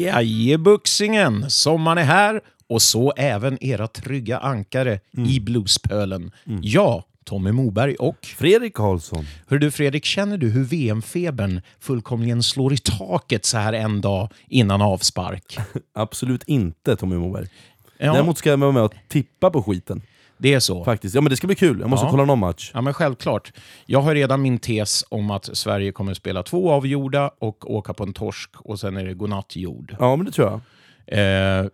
Jajebuxingen, sommaren är här och så även era trygga ankare i bluespölen. Jag, Tommy Moberg och... Fredrik Karlsson. Hör du Fredrik, känner du hur VM-febern fullkomligen slår i taket så här en dag innan avspark? Absolut inte Tommy Moberg. Ja, Däremot ska jag vara med och tippa på skiten. Det är så. Faktiskt. Ja men det ska bli kul, jag måste Ja. kolla någon match. Ja, men självklart. Jag har redan min tes om att Sverige kommer att spela två avgjorda och åka på en torsk och sen är det godnattjord. Ja men det tror jag. Eh,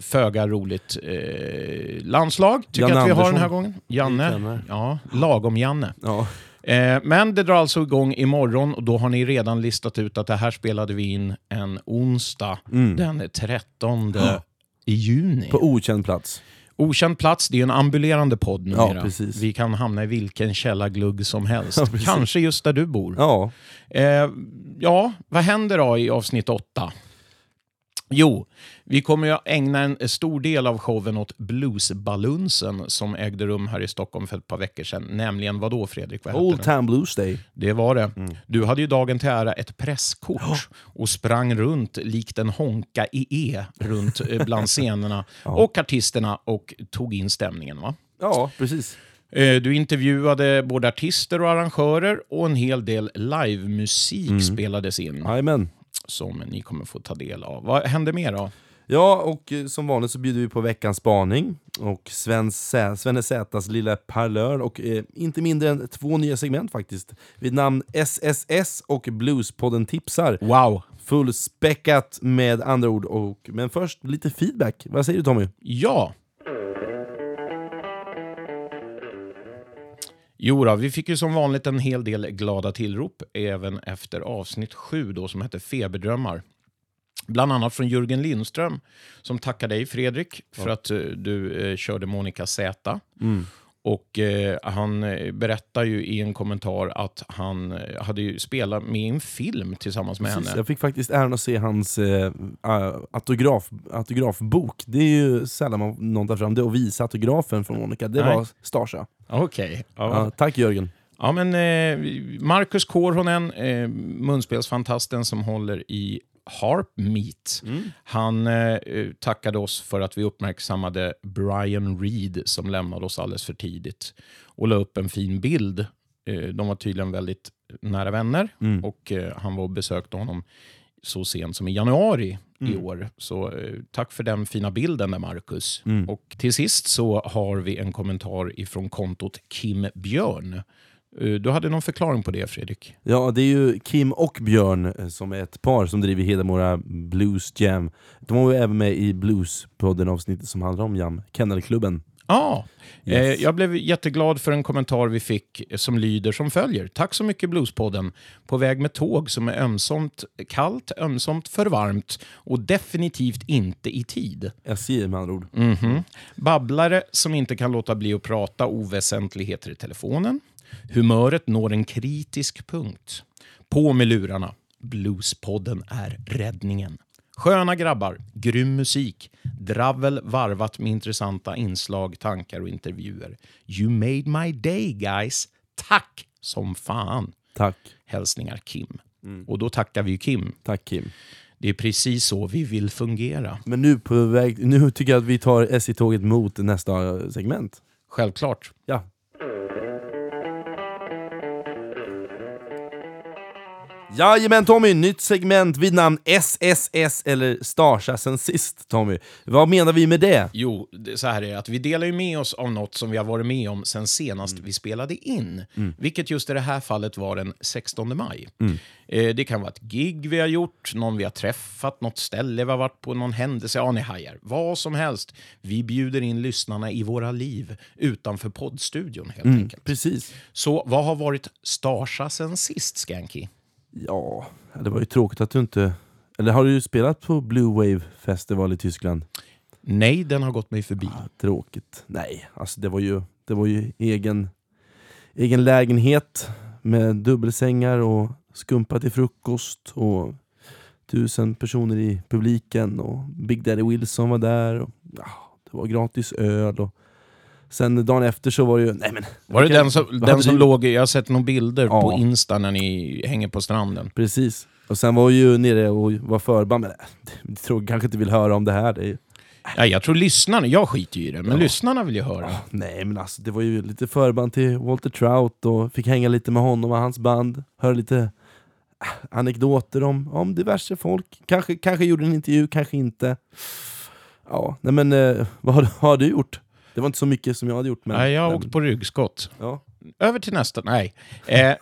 föga roligt eh, landslag, tycker Janne jag att vi har Andersson. den här gången. Janne. Janne. Ja, lagom Janne. Ja. Eh, men det drar alltså igång imorgon och då har ni redan listat ut att det här spelade vi in en onsdag den 13 i juni. Mm. På okänd plats. Okänd plats, det är en ambulerande podd numera. Ja, precis. Vi kan hamna i vilken källarglugg som helst. Ja. Kanske just där du bor. Ja. Eh, ja, vad händer då i avsnitt 8? Jo, vi kommer att ägna en stor del av showen åt Bluesbalunsen som ägde rum här i Stockholm för ett par veckor sedan. Nämligen vad då Fredrik? Vad Old? Town Blues Day. Det var det. Mm. Du hade ju dagen till ära ett presskort och sprang runt likt en honka i E runt eh, bland scenerna och artisterna och tog in stämningen. va? Ja, precis. Eh, Du intervjuade både artister och arrangörer och en hel del livemusik Mm. spelades in Jajamän. Som ni kommer få ta del av. Vad hände mer då? Ja, och eh, som vanligt så bjuder vi på veckans spaning och Sven Svenne Zätas lilla parlör och eh, inte mindre än två nya segment faktiskt. Vid namn SSS och Bluespodden tipsar. Wow! Fullspäckat med andra ord. Och, men först lite feedback. Vad säger du Tommy? Ja! Jo då, vi fick ju som vanligt en hel del glada tillrop även efter avsnitt sju då, som hette Feberdrömmar. Bland annat från Jörgen Lindström som tackar dig Fredrik för att eh, du eh, körde Monica Z. Och eh, Han eh, berättar ju i en kommentar att han eh, hade ju spelat med i en film tillsammans med Precis, henne. jag fick faktiskt äran att se hans eh, autograf, autografbok. Det är ju sällan man, någon tar fram det och visa autografen från Monica. Det Nej. var Starsa. Okej. Ja, tack Jörgen. Ja, men eh, Marcus Korhonen, eh, munspelsfantasten som håller i Harp Meet, han eh, tackade oss för att vi uppmärksammade Brian Reed som lämnade oss alldeles för tidigt och la upp en fin bild. Eh, de var tydligen väldigt nära vänner och eh, han var och besökte honom så sent som i januari i år. Så eh, tack för den fina bilden där, Marcus. Och till sist så har vi en kommentar ifrån kontot Kim Björn. Eh, Du hade någon förklaring på det, Fredrik? Ja, det är ju Kim och Björn eh, som är ett par som driver Hedemora Blues Jam. De var ju även med i Bluespodden avsnittet som handlar om Jam, Kennelklubben. Ja, eh, Yes. jag blev jätteglad för en kommentar vi fick som lyder som följer. Tack så mycket Bluespodden. På väg med tåg som är ömsomt kallt, ömsomt för varmt och definitivt inte i tid. SJ med andra ord. Mhm. Babblare som inte kan låta bli att prata oväsentligheter i telefonen. Humöret når en kritisk punkt. På med lurarna. Bluespodden är räddningen. Sköna grabbar, grym musik, dravel varvat med intressanta inslag, tankar och intervjuer. You made my day guys. Tack som fan. Tack. Hälsningar Kim. Och då tackar vi ju Kim. Tack Kim. Det är precis så vi vill fungera. Men nu, på väg, nu tycker jag att vi tar SJ-tåget mot nästa segment. Självklart. Ja. Jajamän Tommy, nytt segment vid namn SSS eller Starsa sen sist Tommy. Vad menar vi med det? Jo, det, så här är det, att vi delar ju med oss av något som vi har varit med om sen senast vi spelade in. Vilket just i det här fallet var den 16 maj. Eh, det kan vara ett gig vi har gjort, någon vi har träffat, något ställe vi har varit på, någon händelse, ja ni hajar. Vad som helst. Vi bjuder in lyssnarna i våra liv utanför poddstudion helt enkelt. Precis. Så vad har varit Starsa sen sist, Skanky? Ja, det var ju tråkigt att du inte... Eller har du spelat på Blue Wave Festival i Tyskland? Nej, den har gått mig förbi. Tråkigt. Nej, alltså det var ju, det var ju egen, egen lägenhet med dubbelsängar och skumpa till frukost och tusen personer i publiken och Big Daddy Wilson var där. Och, ja, det var gratis öl och sen dagen efter så var det ju... Nej men, Var det den som, den som du- låg, jag har sett några bilder Ja. på Insta när ni hänger på stranden. Precis. Och sen var vi ju nere och var förband, men äh, jag tror kanske inte vill höra om det här. Det ju- Ja, jag tror lyssnarna, jag skiter ju i det, men Ja. lyssnarna vill ju höra. nej men alltså det var ju lite förband till Walter Trout och fick hänga lite med honom och hans band. Höra lite äh, anekdoter om, om diverse folk. Kanske, kanske gjorde en intervju, kanske inte. Ja, nej men eh, vad har, vad har du gjort? Det var inte så mycket som jag hade gjort. Men, Nej, jag har men, åkt på ryggskott. Ja. Över till nästa. Nej. Eh,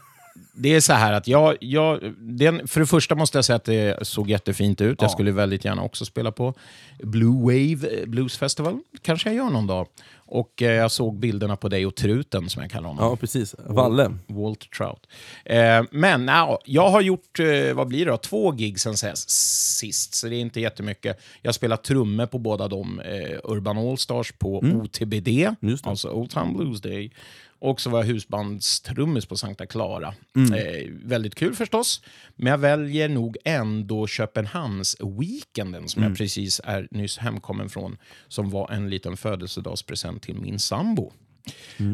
det är så här att jag... jag den, för det första måste jag säga att det såg jättefint ut. Ja. Jag skulle väldigt gärna också spela på Blue Wave eh, Blues Festival. kanske jag gör någon dag. Och eh, jag såg bilderna på dig och Truten, som jag kallar honom. ja, precis. Valle. Walter Trout. Eh, men nja, jag har gjort, eh, vad blir det då, två gig sen sist, så det är inte jättemycket. Jag har spelat trummor på båda dem, eh, Urban Allstars på OTBD, Mm. Det. alltså Old Town Blues Day. Och så var jag husbandstrummis på Sankta Clara. Mm. Eh, väldigt kul förstås, men jag väljer nog ändå Köpenhamns-weekenden som Mm. jag precis är nyss hemkommen från, som var en liten födelsedagspresent till min sambo.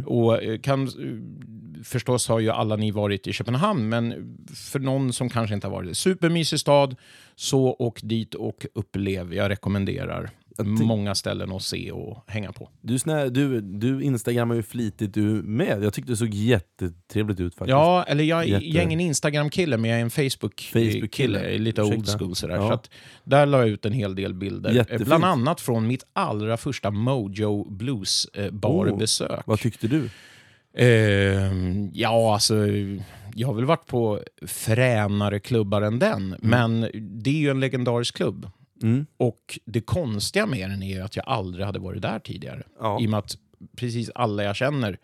Och eh, kan, eh, förstås har ju alla ni varit i Köpenhamn, men för någon som kanske inte har varit det, supermysig stad, så åk dit och upplev. Jag rekommenderar många ställen att se och hänga på. Du, snä, du, du instagrammar ju flitigt du med. Jag tyckte det såg jättetrevligt ut faktiskt. Ja, eller jag, Jätte- jag är ingen Instagram-kille, men jag är en Facebook-kille. Facebook-kille. lite old school sådär. Ja. Så att där la jag ut en hel del bilder. Eh, Jättefint. Bland annat från mitt allra första Mojo Blues eh, barbesök. Vad tyckte du? Ehm, ja, alltså, jag har väl varit på fränare klubbar än den, men det är ju en legendarisk klubb. Mm. Och det konstiga med den är att jag aldrig hade varit där tidigare. Ja. I och med att precis alla jag känner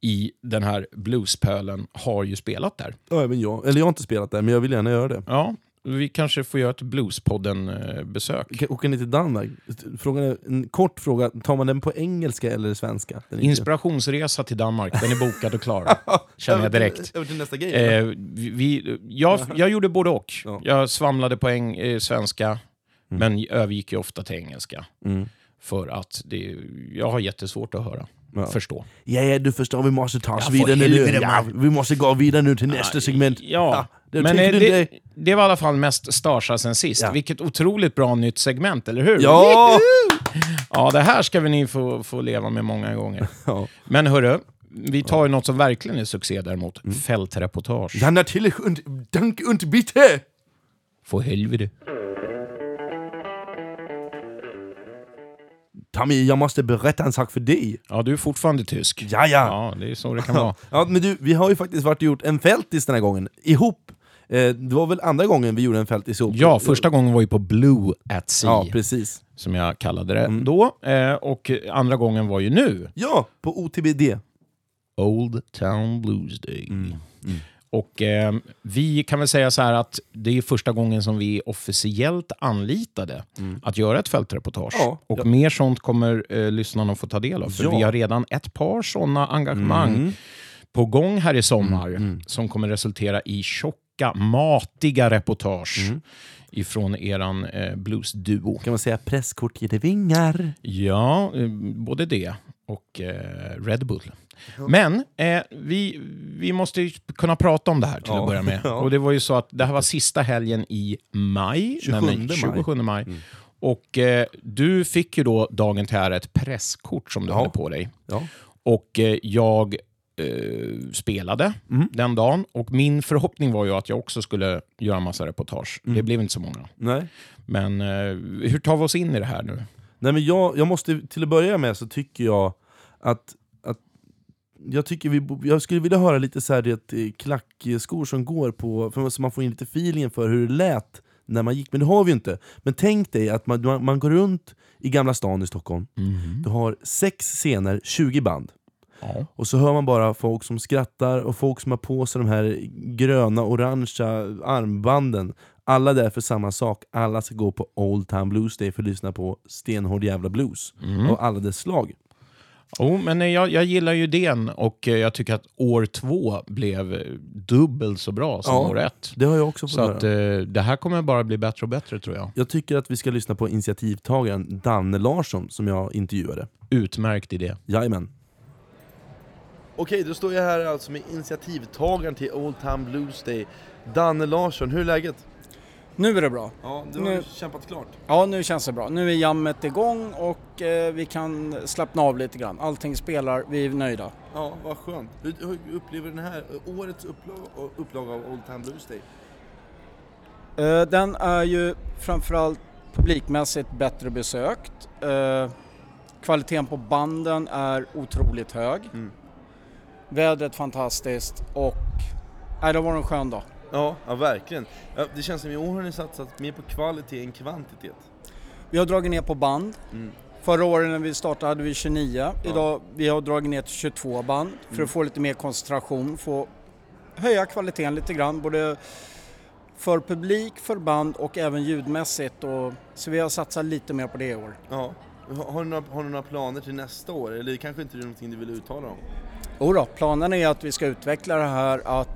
i den här bluespölen har ju spelat där. Ja, även jag. Eller jag har inte spelat där, men jag vill gärna göra det. Ja, vi kanske får göra ett Bluespodden-besök. Åker ni till Danmark? Frågan är, en kort fråga, tar man den på engelska eller svenska? Inspirationsresa till Danmark, den är bokad och klar. Känner jag direkt. Över till nästa grej. Eh, vi, vi, jag, jag gjorde både och. Ja. Jag svamlade på eng, eh, svenska, men övergick ju ofta till engelska. Mm. För att det, jag har jättesvårt att höra, Ja. förstå. Ja, ja, du förstår, vi måste ta oss Ja, vidare nu. Ja, vi måste gå vidare nu till nästa segment. Ja, det men det, inte? det var i alla fall mest Starsa sen sist. Vilket otroligt bra nytt segment, eller hur? Ja! Ja, det här ska vi ni få, få leva med många gånger. Men hörru, vi tar ju något som verkligen är succé däremot. Fältreportage. Ja, natürlich und dank und bitte! För helvete. Tommy, jag måste berätta en sak för dig. Ja, du är fortfarande tysk. Ja, ja. Ja, det är så det kan vara. Ja, men du, vi har ju faktiskt varit och gjort en fältis den här gången, ihop. Eh, det var väl andra gången vi gjorde en fältis ihop? Ja, första gången var ju på Blue at Sea, Ja, precis. som jag kallade det då. Eh, och andra gången var ju nu, Ja, på OTBD. Old Town Blues Day. Och eh, vi kan väl säga så här att det är första gången som vi officiellt anlitade att göra ett fältreportage. Ja, och ja. mer sånt kommer eh, lyssnarna att få ta del av. För Ja. vi har redan ett par sådana engagemang på gång här i sommar som kommer resultera i tjocka, matiga reportage ifrån eran eh, bluesduo. Kan man säga presskort ger det vingar? Ja, eh, både det och eh, Red Bull. Men eh, vi, vi måste ju kunna prata om det här till Ja. att börja med. Ja. Och det var ju så att det här var sista helgen i maj. 27 nämligen maj. 27 maj. Och eh, du fick ju då dagen till ära ett presskort som du Ja. hade på dig. Och eh, jag eh, spelade Mm. den dagen. Och min förhoppning var ju att jag också skulle göra en massa reportage. Mm. Det blev inte så många. Nej. Men eh, hur tar vi oss in i det här nu? Nej men jag, jag måste, till att börja med så tycker jag att, att jag, tycker vi, jag skulle vilja höra lite så här, det, eh, klackskor som går på, för, så man får in lite feelingen för hur det lät när man gick, men det har vi ju inte. Men tänk dig att man, man, man går runt i Gamla stan i Stockholm, du har sex scener, 20 band. Ja. Och så hör man bara folk som skrattar och folk som har på sig de här gröna, orangea armbanden. Alla där för samma sak, alla ska gå på Old Town Blues Day för att lyssna på stenhård jävla blues. Mm. Och alla dess slag. Jo, men eh, jag, jag gillar ju idén och eh, jag tycker att år två blev eh, dubbelt så bra som Ja. år ett. Det har jag också fått Så att eh, det här kommer bara bli bättre och bättre tror jag. Jag tycker att vi ska lyssna på initiativtagaren Danne Larsson som jag intervjuade. Utmärkt idé. Jajamän. Okej, då står jag här alltså med initiativtagaren till Old Town Blues Day, Danne Larsson. Hur är läget? Nu är det bra. Ja, du har Nu- kämpat klart. Ja, nu känns det bra. Nu är jammet igång och eh, vi kan slappna av lite grann. Allting spelar, vi är nöjda. Ja, vad skönt. Hur, hur upplever den här årets upplaga, upplaga av Old Time Blues Day? Eh, den är ju framförallt publikmässigt bättre besökt. Eh, kvaliteten på banden är otroligt hög. Mm. Vädret fantastiskt och nej, det var en skön dag. Ja, ja verkligen. Ja, det känns som i år har ni satsat mer på kvalitet än kvantitet. Vi har dragit ner på band. Mm. Förra året när vi startade hade vi 29. Idag vi har dragit ner till 22 band för Mm. att få lite mer koncentration, få höja kvaliteten lite grann både för publik, för band och även ljudmässigt. Och, så vi har satsat lite mer på det i år. Ja. Har, du några, har du några planer till nästa år? Eller kanske inte det är någonting du vill uttala om? Jodå, planen är att vi ska utveckla det här att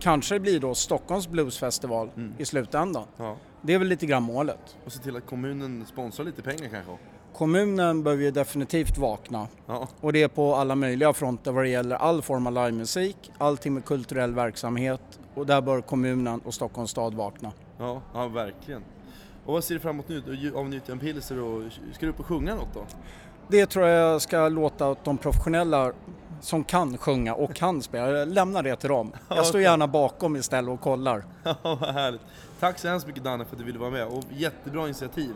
kanske det blir då Stockholms Bluesfestival Mm. i slutändan. Ja. Det är väl lite grann målet. Och se till att kommunen sponsrar lite pengar kanske? Kommunen behöver ju definitivt vakna Ja. och det är på alla möjliga fronter vad det gäller all form av livemusik, allting med kulturell verksamhet och där bör kommunen och Stockholms stad vakna. Ja, ja verkligen. Och vad ser du fram emot nu? Avnjuter en pilsner och ska du upp och sjunga något då? Det tror jag ska låta åt de professionella som kan sjunga och kan spela, jag lämnar det till dem. Jag står gärna bakom istället och kollar. Ja, vad härligt. Tack så hemskt mycket Danne för att du ville vara med och jättebra initiativ.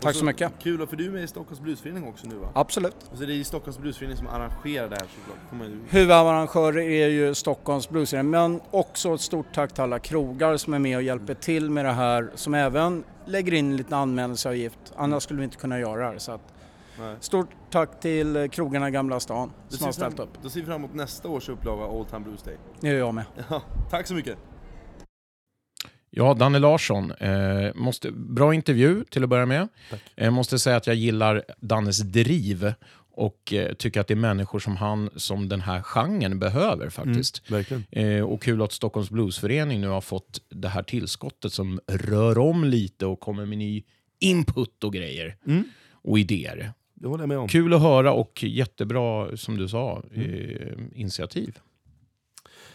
Tack Och så mycket. Kul, för du är med i Stockholms Bluesförening också nu va? Absolut. Och så det är Stockholms Bluesförening som arrangerar det här såklart. Huvudarrangörer är ju Stockholms Bluesförening men också ett stort tack till alla krogar som är med och hjälper till med det här som även lägger in en liten anmälningsavgift. Annars skulle vi inte kunna göra det. Så att, Nej. stort tack till eh, krogarna i Gamla stan Då som har ställt fram- upp. Då ser vi fram emot nästa års upplaga av Old Time Blues Day. Det gör jag med. Ja, tack så mycket. Ja, Danne Larsson. Eh, måste, bra intervju till att börja med. Eh, måste säga att jag gillar Dannes driv och eh, tycker att det är människor som han, som den här genren behöver faktiskt. Verkligen. Eh, och kul att Stockholms Bluesförening nu har fått det här tillskottet som rör om lite och kommer med ny input och grejer Mm. och idéer. Det håller jag med om. Kul att höra och jättebra, som du sa, eh, initiativ.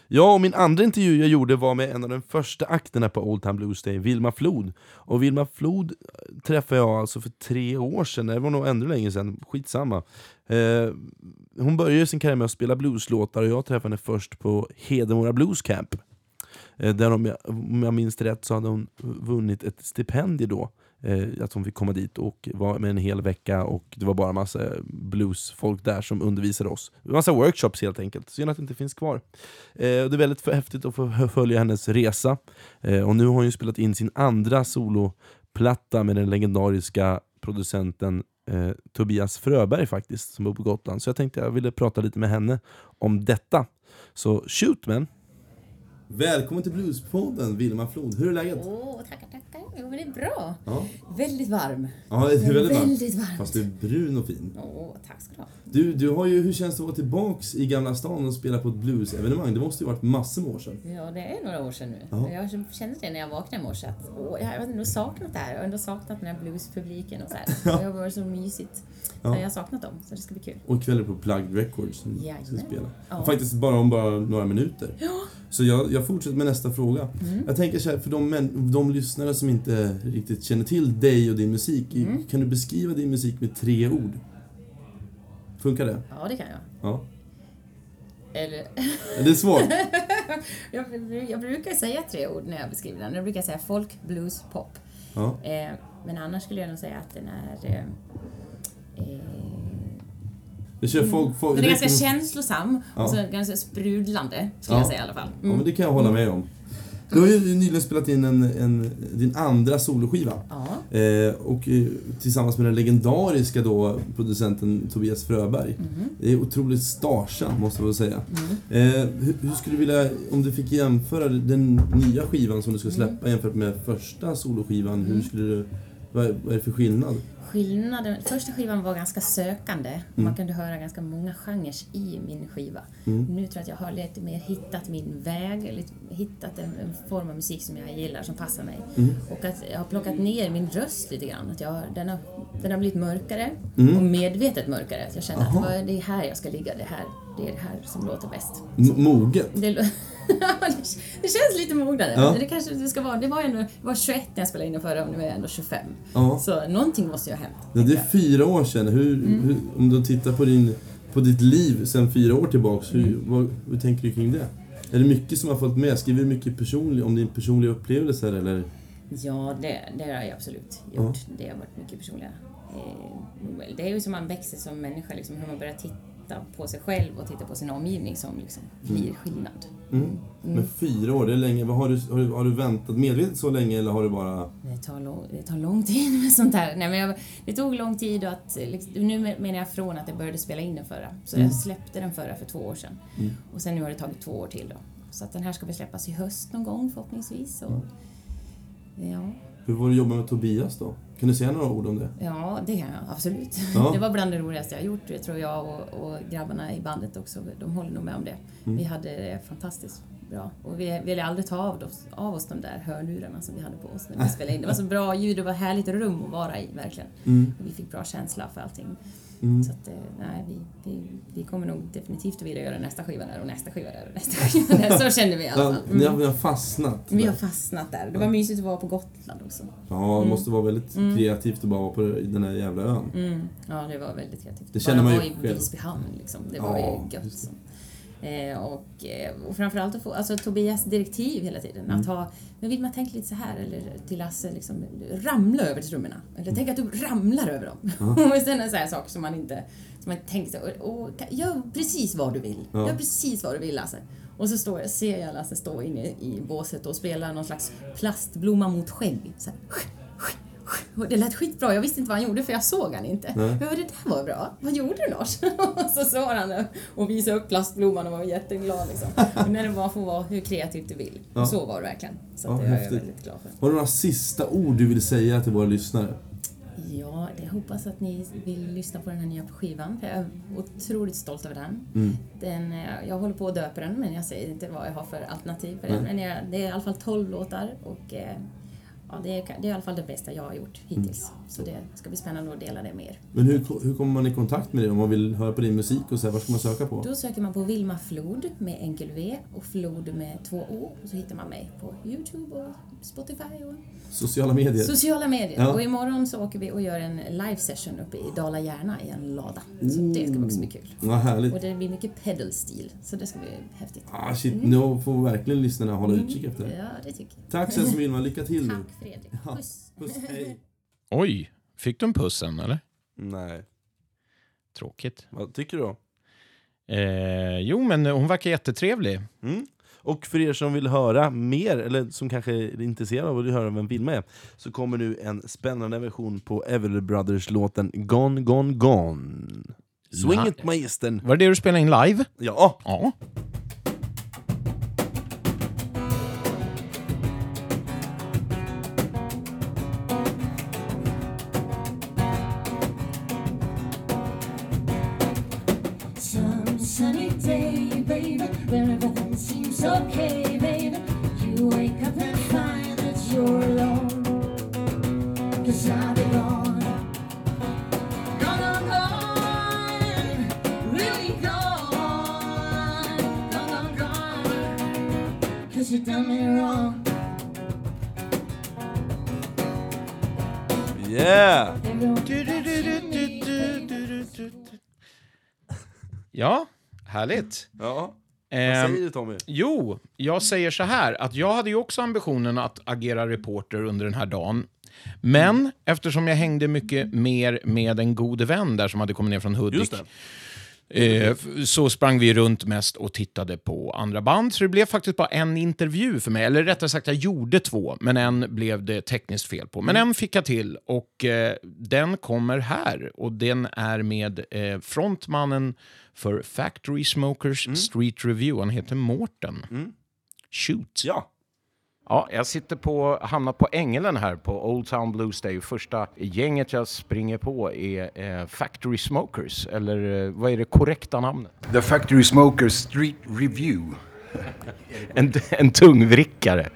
Ja, och min andra intervju jag gjorde var med en av de första akterna på Old Time Blues Day, Vilma Flod. Och Vilma Flod eh, träffade jag alltså för tre år sedan, det var nog ännu längre sedan, skitsamma. Eh, hon började sin karriär med att spela blueslåtar och jag träffade henne först på Hedemora Blues Camp. Eh, där om jag, om jag minns rätt så hade hon vunnit ett stipendium då. Eh, att hon fick komma dit och vara med en hel vecka och det var bara massa bluesfolk där som undervisade oss. Massa workshops helt enkelt, synd att det inte finns kvar. Eh, och det är väldigt häftigt att få följa hennes resa. Eh, och nu har hon ju spelat in sin andra soloplatta med den legendariska producenten eh, Tobias Fröberg faktiskt, som bor på Gotland. Så jag tänkte jag ville prata lite med henne om detta. Så shoot man! Välkommen till Bluespodden Vilma Flod, hur är läget? Åh, tackar, tackar. Jo, men det är bra. Ja, Väldigt varm. ja det är väldigt varmt. Väldigt varmt. Fast du är brun och fin. Åh, tack ska du ha. Du, du har ju, hur känns det att vara tillbaks i Gamla stan och spela på ett bluesevenemang? Det måste ju varit massor med år sedan. Ja, det är några år sedan nu. Ja. Jag kände det när jag vaknade i morse att åh, jag har ändå saknat det här. Jag har ändå saknat den här bluespubliken och så här. Det har varit så mysigt. Ja. Jag har saknat dem, så det ska bli kul. Och ikväll är det på Plugged Records som ska Jajamän. spela. Ja. Faktiskt bara om bara några minuter. Så jag, jag fortsätter med nästa fråga. Mm. Jag tänker så här, för de, män, de lyssnare som inte riktigt känner till dig och din musik, Mm. kan du beskriva din musik med tre ord? Funkar det? Ja, det kan jag. Ja. Eller, Det är svårt. jag, jag brukar säga tre ord när jag beskriver den. Jag brukar säga folk, blues, pop. Ja. Eh, men annars skulle jag nog säga att den är... Eh, eh, Jag kör folk, folk, Den är ganska känslosam Ja. och så ganska sprudlande, skulle Ja. jag säga i alla fall. Ja, men det kan jag hålla med om. Du har ju nyligen spelat in en, en, din andra soloskiva. Ja. Eh, och eh, tillsammans med den legendariska då, producenten Tobias Fröberg. Mhm. Det är otroligt starsamt måste jag väl säga. Mm. Eh, hur, hur skulle du vilja, om du fick jämföra den nya skivan som du ska Mm. släppa jämfört med första soloskivan, hur skulle du, vad, vad är det för skillnad? Skillnaden, första skivan var ganska sökande Mm. man kunde höra ganska många genrer i min skiva. Mm. Nu tror jag att jag har lite mer hittat min väg, lite, hittat en, en form av musik som jag gillar, som passar mig. Mm. Och att jag har plockat ner min röst lite grann. Att jag, har- den, har, den har blivit mörkare Mm. och medvetet mörkare. Att jag känner Aha. att det är här jag ska ligga, det, här, det är det här som låter bäst. M- moget? Det, det känns lite mognare. Ja. Det kanske det ska vara. Det var, ändå, det var 21 när jag spelade in den förra och nu är jag ändå 25. Ja. Så någonting måste ju ha hänt. Ja, det är fyra år sedan. Hur, Mm. hur, om du tittar på, din, på ditt liv sedan fyra år tillbaks, hur, Mm. vad, hur tänker du kring det? Är det mycket som har följt med? Skriver du mycket personlig, om din personliga upplevelser eller? Ja, det, det har jag absolut gjort. Det har varit mycket personliga. Eh, Det är ju som man växer som människa, liksom, hur man börjar titta på sig själv och titta på sin omgivning som liksom blir skillnad. Mm. Men fyra år, det är länge. Har, du, har, du, har du väntat medvetet så länge eller har du bara... Det tar, lång, det tar lång tid med sånt här. Nej, men jag, det tog lång tid att, liksom, nu menar jag från att jag började spela in den förra. Så jag släppte den förra för två år sedan. Och sen nu har det tagit två år till då. Så att den här ska väl släppas i höst någon gång förhoppningsvis. Och, ja. Hur var det att jobba med Tobias då? Kan du säga några ord om det? Ja, det kan jag absolut. Ja. Det var bland det roligaste jag gjort. Det tror jag och, och grabbarna i bandet också. De håller nog med om det. Vi hade det fantastiskt bra. Och vi ville aldrig ta av oss, av oss de där hörlurarna som vi hade på oss när vi spelade in. Det var så bra ljud, det var härligt rum att vara i, verkligen. Och vi fick bra känsla för allting. Så att, eh, nej, vi, vi, vi kommer nog definitivt att vilja göra nästa skiva där och nästa skiva där och nästa skiva där. Så kände vi i alla Ja, fall. Mm. ni har fastnat. Vi där. har fastnat där. Det var mysigt att vara på Gotland också. Ja, det måste vara väldigt kreativt att bara vara på den här jävla ön. Mm. Ja, det var väldigt kreativt. Det känner man ju Bara vara i. Visby hamn liksom. Det Ja, var ju gött. just det. Så. Eh, och, eh, och framförallt att få, alltså Tobias direktiv hela tiden. Mm. Att ha, men vill man tänka lite så här eller till Lasse, liksom, ramla över trummorna. Eller tänk att du ramlar över dem. och sen en sån här sak som man inte, som man tänker så, och, och, gör precis vad du vill. Ja. Gör precis vad du vill Lasse. Och så står jag, ser jag Lasse stå inne i båset och spela någon slags plastblomma mot skägg. Så här. Och det lät skitbra. Jag visste inte vad han gjorde för jag såg han inte. Nej. Bara, det där var bra. Vad gjorde du Lars? och så såg han det och visade upp plastblomman och var jätteglad liksom. Och när det bara får vara hur kreativt du vill. Ja. Så var det verkligen. Så Ja, det är jag häftigt. väldigt glad för. Har du några sista ord du vill säga till våra lyssnare? Ja, jag hoppas att ni vill lyssna på den här nya skivan. För jag är otroligt stolt över den. Mm. den eh, jag håller på att döpa den, men jag säger inte vad jag har för alternativ för den. Men jag, det är i alla fall 12 låtar och eh, ja, det, är, det är i alla fall det bästa jag har gjort hittills. Så det ska bli spännande att dela det med er. Men hur, hur kommer man i kontakt med dig om man vill höra på din musik och så här, vad ska man söka på? Då söker man på Vilma Flod med enkel V och Flod med två O. Och så hittar man mig på Youtube och Spotify och Sociala medier? sociala medier. Ja. Och imorgon så åker vi och gör en live session uppe i Dala-Järna i en lada. Så det ska också bli kul. Vad härligt. Och det blir mycket pedal-stil, så det ska bli häftigt. Ah, shit, nu får verkligen lyssnarna hålla utkik efter det. Ja, det tycker jag. Tack så hemskt Vilma, lycka till nu. Tack Fredrik. Puss. Puss, hej. Oj, fick du en pussen eller? Nej, Tråkigt. vad tycker du då? Eh, jo, men hon verkar jättetrevlig. Mm. Och för er som vill höra mer, eller som kanske är intresserade av att höra vem Vilma är, så kommer nu en spännande version på Everly Brothers-låten Gone, Gone, Gone. Swing it magistern! Var det det du spelade in live? Ja, Ja. Härligt. Ja, vad Ehm, säger du Tommy? Jo, jag säger så här att jag hade ju också ambitionen att agera reporter under den här dagen. Men eftersom jag hängde mycket mer med en god vän där som hade kommit ner från Hudik. Eh, så sprang vi runt mest och tittade på andra band. Så det blev faktiskt bara en intervju för mig. Eller rättare sagt, jag gjorde två, men en blev det tekniskt fel på. Men en fick jag till och eh, den kommer här. Och den är med eh, frontmannen för Factory Smokers Street Review. Han heter Mårten. Shoot. Ja. Ja, jag sitter på, hamnat på Ängelen här på Old Town Blues Day. Första gänget jag springer på är eh, Factory Smokers, eller eh, vad är det korrekta namnet? The Factory Smokers Street Review. En, en tungvrickare.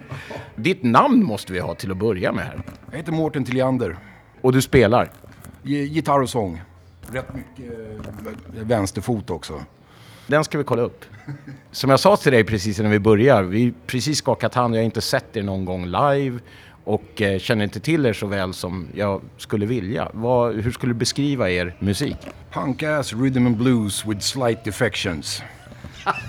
Ditt namn måste vi ha till att börja med här. Jag heter Mårten Tilliander. Och du spelar. Gi- Gitarr och sång. Rätt mycket eh, vänsterfot också. Den ska vi kolla upp. Som jag sa till dig precis när vi började, vi har precis skakat hand, jag har inte sett er någon gång live och eh, känner inte till er så väl som jag skulle vilja. Vad, hur skulle du beskriva er musik? Punk-ass rhythm and blues with slight defections.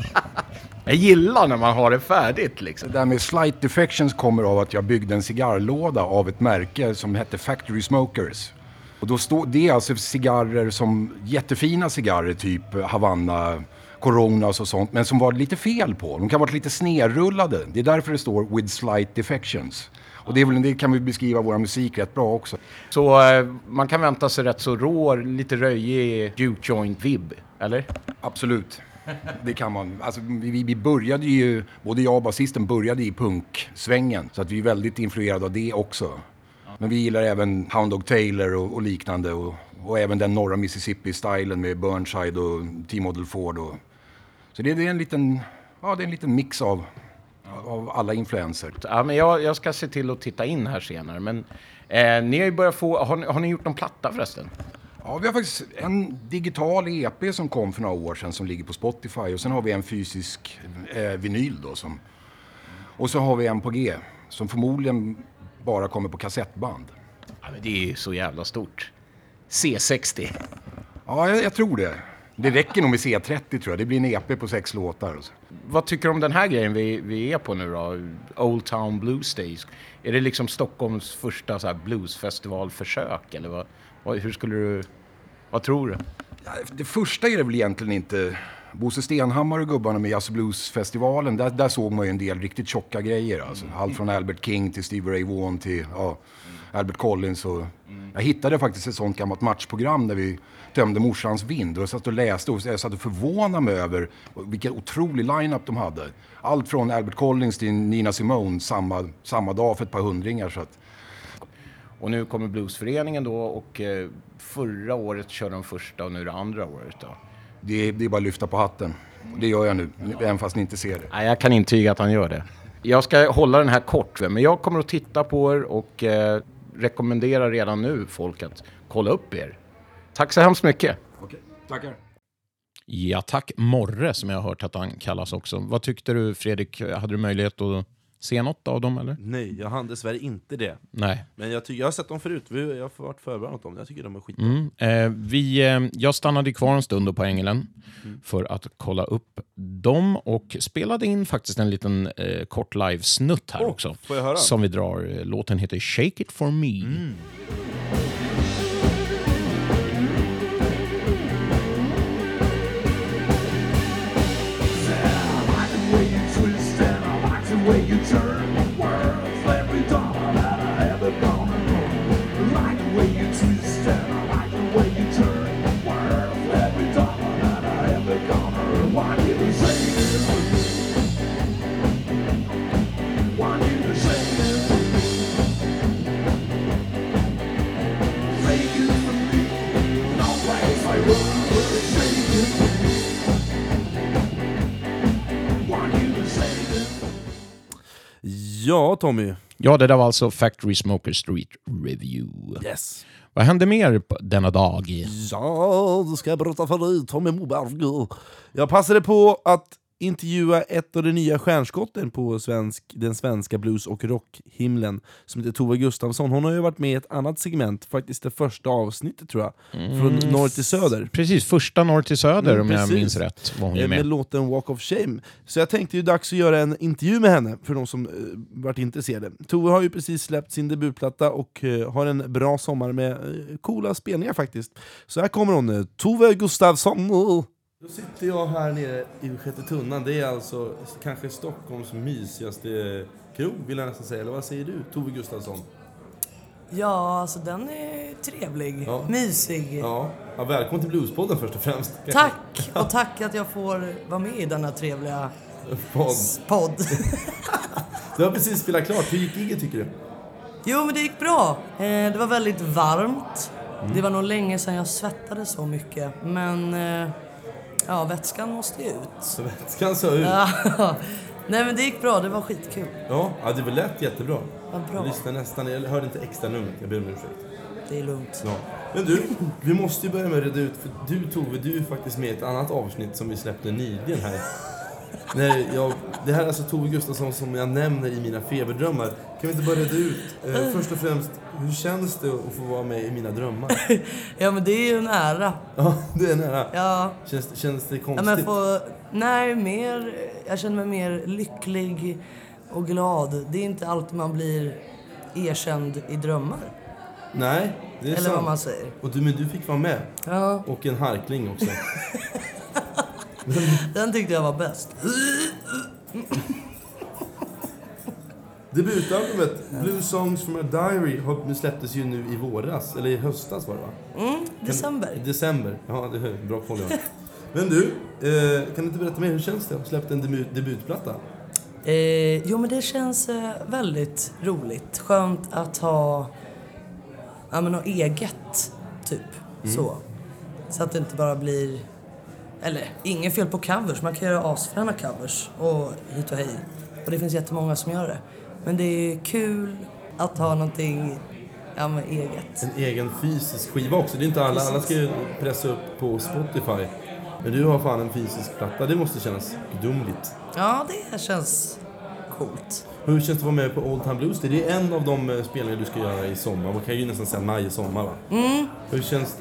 Jag gillar när man har det färdigt liksom. Det där med slight defections kommer av att jag byggde en cigarrlåda av ett märke som hette Factory Smokers. Och då står, det är alltså cigarrer som, jättefina cigarrer typ Havanna, Coronas och sånt, men som var lite fel på. De kan vara lite snedrullade. Det är därför det står with slight defections. Och det, väl, det kan vi beskriva vår musik rätt bra också. Så eh, man kan vänta sig rätt så rå, lite röjig juke joint vibb, eller? Absolut. Det kan man. Alltså, vi, vi började ju, både jag och basisten började i punksvängen. Så att vi är väldigt influerade av det också. Men vi gillar även Hound Dog Taylor och, och liknande. Och, och även den norra Mississippi-stilen med Burnside och T-Model Ford. Och, så det, det, är en liten, ja, det är en liten mix av, av alla influenser. Ja, men jag, jag ska se till att titta in här senare. Men eh, ni har ju börjat få, har, ni- har ni gjort någon platta förresten? Ja, vi har faktiskt en digital EP som kom för några år sedan som ligger på Spotify. Och sen har vi en fysisk eh, vinyl då. Som, och så har vi en på G som förmodligen bara kommer på kassettband. Ja, men det är ju så jävla stort. C60. Ja, jag, jag tror det. Det räcker nog med C30 tror jag. Det blir en EP på sex låtar. Vad tycker du om den här grejen vi, vi är på nu då? Old Town Blues Days. Är det liksom Stockholms första så bluesfestivalförsök eller vad, vad, hur skulle du, vad tror du? Ja, det första är det väl egentligen inte. Bosse Stenhammar och gubbarna med Jazz Blues-festivalen, där, där såg man ju en del riktigt tjocka grejer. Alltså. Allt från Albert King till Stevie Ray Vaughan till ja, Albert Collins. Och, Jag hittade faktiskt ett sånt gammalt matchprogram där vi tömde morsans vind. Och jag satt och läste och jag satt och förvånade mig över vilken otrolig line-up de hade. Allt från Albert Collins till Nina Simone samma, samma dag för ett par hundringar. Så att, Och nu kommer Bluesföreningen då och eh, förra året körde de första och nu det andra året då. det, är- det är bara att lyfta på hatten. Det gör jag nu, även fast ni inte ser det. Nej, jag kan intyga att han gör det. Jag ska hålla den här kort, men jag kommer att titta på er och eh, rekommenderar redan nu folk att kolla upp er. Tack så hemskt mycket. Okej, tackar. Ja, tack Morre som jag har hört att han kallas också. Vad tyckte du Fredrik? Hade du möjlighet att se något av dem eller? Nej, jag hann dessvärre inte det. Nej. Men jag, jag har sett dem förut, Vi- jag har varit förvarnad om det. Jag tycker de är skitbra. Mm. Eh, vi, eh, jag stannade kvar en stund på Ängelen för att kolla upp dem och spelade in faktiskt en liten eh, kort live-snutt här Åh, också. Som vi drar. Låten heter Shake It For Me. Ja, Tommy. Ja, det där var alltså Factory Smoker Street Review. Yes. Vad hände mer på denna dag? Ja, då ska jag berätta för dig, Tommy Moberg. Jag passade på att intervjua ett av de nya stjärnskotten på svensk, den svenska blues och rockhimlen som heter Tove Gustafsson. Hon har ju varit med i ett annat segment, faktiskt det första avsnittet tror jag, från norr till söder. Precis, första norr till söder Mm, om jag precis. minns rätt var hon Eh, med med. låten Walk of Shame. Så jag tänkte ju dags att göra en intervju med henne, för de som eh, varit intresserade. Tove har ju precis släppt sin debutplatta och eh, har en bra sommar med eh, coola spelningar faktiskt. Så här kommer hon, Tove Gustafsson. Då sitter jag här nere i Sjätte tunnan, det är alltså kanske Stockholms mysigaste krog vill jag nästan säga, eller vad säger du Tove Gustafsson? Ja, alltså den är trevlig. Ja. Mysig. Ja, ja välkommen till Bluespodden först och främst. Tack! Och tack att jag får vara med i denna trevliga Podd. podd. Du har precis spelat klart, hur gick giget tycker du? Jo, men det gick bra. Eh, det var väldigt varmt. Det var nog länge sedan jag svettades så mycket. Men eh, ja, vätskan måste ju ut. Så vätskan sa ut. Ja. Nej, men det gick bra. Det var skitkul. Ja, ja det lät jättebra. Vad bra. Jag lyssnade nästan, jag hörde inte extra numret, jag ber om ursäkt. Det är lugnt. Ja. Men du, vi måste ju börja med att reda ut, för du Tove, du är faktiskt med i ett annat avsnitt som vi släppte nyligen här. Nej, jag, det här är alltså Tove Gustafsson som jag nämner i mina feberdrömmar. Kan vi inte bara reda ut, eh, först och främst, hur känns det att få vara med i mina drömmar? Ja men det är ju en ära. Ja, det är nära. Ja, Känns, känns det ja konstigt? men få, nej mer, jag känner mig mer lycklig och glad. Det är inte alltid man blir erkänd i drömmar. Nej, det är Eller sant. vad man säger. Och du, men du fick vara med. Ja, Och en harkling också. den tyckte jag var bäst. Debutalbumet Blue Songs from a Diary släpptes ju nu i våras, eller i höstas var det va? Mm, Kan- december. I december. Ja, det är bra koll jag. Men du, eh, kan du inte berätta mer? Hur känns det att ha släppt en debut, debutplatta? Eh, jo men det känns eh, väldigt roligt. Skönt att ha, ja men något eget, typ. Så. Så att det inte bara blir, eller inget fel på covers, man kan göra asfräna covers och hit och hej. Och det finns jättemånga som gör det. Men det är kul att ha någonting, ja men eget. En egen fysisk skiva också. Det är inte alla, alla ska ju pressa upp på Spotify. Men du har fan en fysisk platta, det måste kännas gudomligt. Ja, det känns coolt. Hur känns det att vara med på Old Time Blues? Det är en av de eh, spelningar du ska göra i sommar. Man kan ju nästan säga maj och sommar va? Mm. Hur känns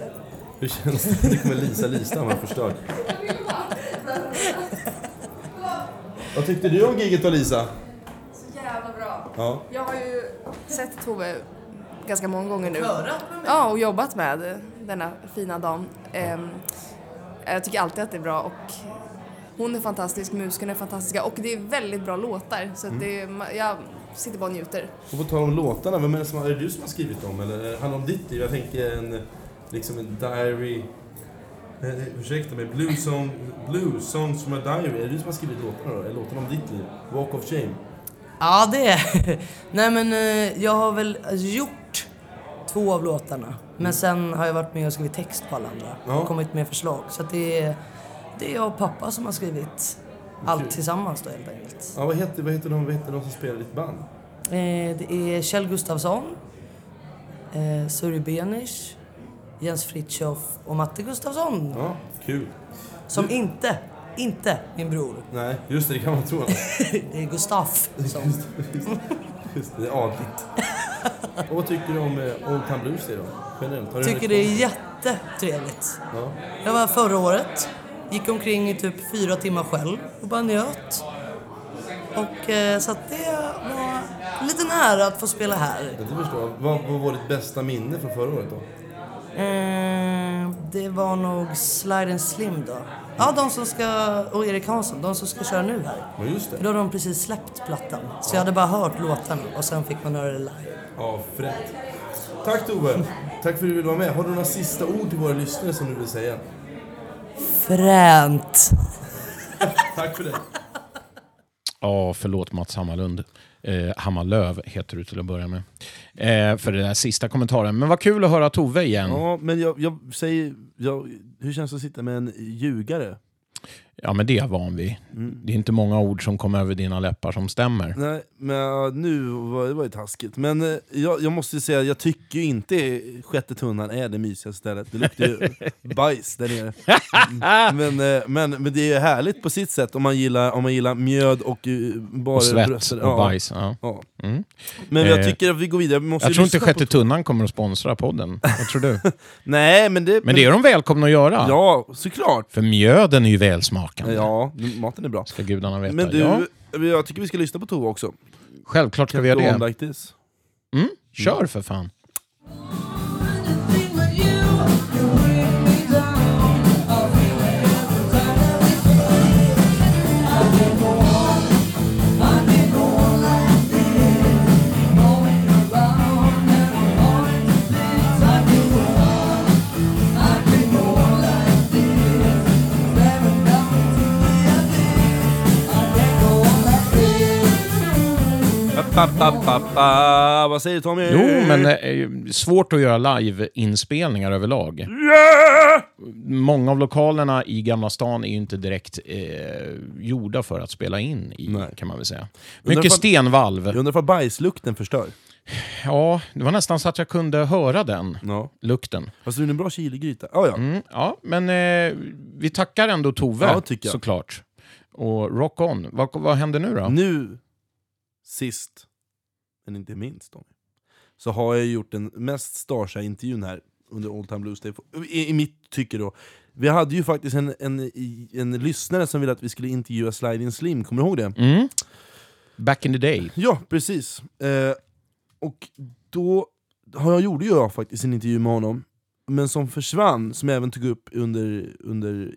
hur känns det? Det kommer Lisa Listam har förstört. Vad tyckte du om giget då Lisa? Så jävla bra. Ja. Jag har ju sett Tove ganska många gånger nu. Ja, och jobbat med denna fina dam. Ehm, jag tycker alltid att det är bra och hon är fantastisk, musikerna är fantastiska och det är väldigt bra låtar. Så att det är, jag sitter bara och njuter. Och på tal om låtarna, vem är det, som, är det du som har skrivit dem? Eller handlar det om ditt liv? Jag tänker en, liksom en diary... Eh, ursäkta mig, Blue, song, Blue Songs from a Diary. Är det du som har skrivit låtarna då? Är låtarna om ditt liv? Walk of Shame? Ja, det är Nej men eh, jag har väl gjort två av låtarna. Men sen har jag varit med och skrivit text på alla andra. Ja. Och kommit med förslag. Så att det är, det är jag och pappa som har skrivit allt tillsammans då helt enkelt. Ja, vad heter, vad heter, de, vad heter de som spelar i ditt band? Eh, det är Kjell Gustafsson, eh, Suri Benisch, Jens Fritiof och Matte Gustafsson. Ja, kul. Som inte, inte min bror. Nej, just det, det kan man tro. Det är Gustaf som... Just det, det är adligt. Och vad tycker du om eh, Old Time Blues då? Generellt? Har du Tycker det är jättetrevligt. Ja. Jag var förra året. Gick omkring i typ fyra timmar själv och bara njöt. Och eh, så att det var en liten ära att få spela här. Ja, det förstår jag. Vad, vad var ditt bästa minne från förra året då? Eh, det var nog Slide and Slim då. Ja, de som ska, och Erik Hansson, de som ska köra nu här. Ja, just För det. då har de precis släppt plattan. Så jag hade bara hört låtarna och sen fick man höra det live. Ja, fränt. Tack Tove. Tack för att du ville vara med. Har du några sista ord till våra lyssnare som du vill säga? Fränt! Tack för det. Ja, förlåt Mats Hammarlund. Eh, Hammarlöv heter du till att börja med. Eh, för den där sista kommentaren. Men vad kul att höra Tove igen. Ja, Ja, men jag, jag säger... Jag, hur känns det att sitta med en ljugare? Men det är jag van vid. Det är inte många ord som kommer över dina läppar som stämmer. Nej, men ja, nu var det var ju taskigt. Men eh, jag, jag måste ju säga, jag tycker ju inte sjätte tunnan är det mysigaste stället. Det luktar ju bajs där nere. Mm. Men, eh, men, men det är härligt på sitt sätt om man gillar, om man gillar mjöd och uh, bara Och svett bröstet. och bajs. Ja. Ja. Mm. Men jag Eh, tycker att vi går vidare. Vi måste Jag tror inte Sjätte tunnan kommer att sponsra podden. Vad tror du? Nej, men det... Men det är de välkomna att göra. Ja, såklart. För mjöden är ju välsmakande. Ja, maten är bra. Ska gudarna veta. Men du, ja, jag tycker vi ska lyssna på Tove också. självklart ska vi göra det. like this. Mm? Kör för fan. Pa, pa, pa. Vad säger du Tommy? Jo, men det är ju svårt att göra live-inspelningar överlag. Många av lokalerna i Gamla stan är ju inte direkt eh, gjorda för att spela in i, Nej. kan man väl säga. Undrar Mycket ifall- stenvalv. Jag undrar om bajslukten förstör? Ja, det var nästan så att jag kunde höra den Ja. lukten. Fast du är en bra chiligryta. Ja, ja. Mm, ja, men eh, vi tackar ändå Tove, Ja, såklart. Och rock on. Vad, vad händer nu då? Nu, sist, men inte minst, Tommy, så har jag gjort den mest starsa intervjun här under Old Time Blues Day, i, i mitt tycke då. Vi hade ju faktiskt en, en, en lyssnare som ville att vi skulle intervjua Sliding Slim, kommer du ihåg det? Mm. Back in the day. Ja, precis. Eh, och då har jag, gjorde jag faktiskt en intervju med honom, men som försvann, som jag även tog upp under, under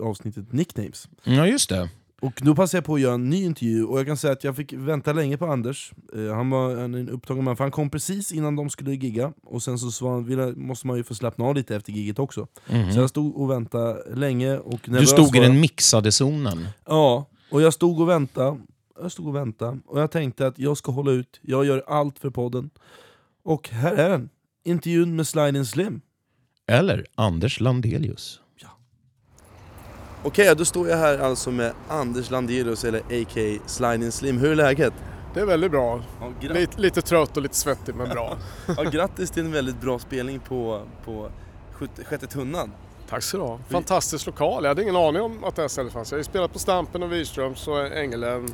avsnittet Nicknames. Ja, just det. Och då passade jag på att göra en ny intervju, och jag kan säga att jag fick vänta länge på Anders. Eh, han var en, en upptagen man, för han kom precis innan de skulle gigga, och sen så ville, måste man ju få slappna av lite efter gigget också. Mhm. Så jag stod och väntade länge. Och Du stod i den mixade zonen. Ja, och jag stod och väntade. Jag stod och väntade, och jag tänkte att jag ska hålla ut, jag gör allt för podden. Och här är den, intervjun med Sliding Slim. Eller Anders Landelius. Okej, då står jag här alltså med Anders Landelius, eller a.k.a. Sliding Slim. Hur är läget? Det är väldigt bra. Ja, Lite, lite trött och lite svettig men bra. ja, grattis till en väldigt bra spelning på, på sjätte, tunnan. Tack så du ha. Fantastisk lokal. Jag hade ingen aning om att det här stället fanns. Jag har ju spelat på Stampen och Wirströms och Ängelen.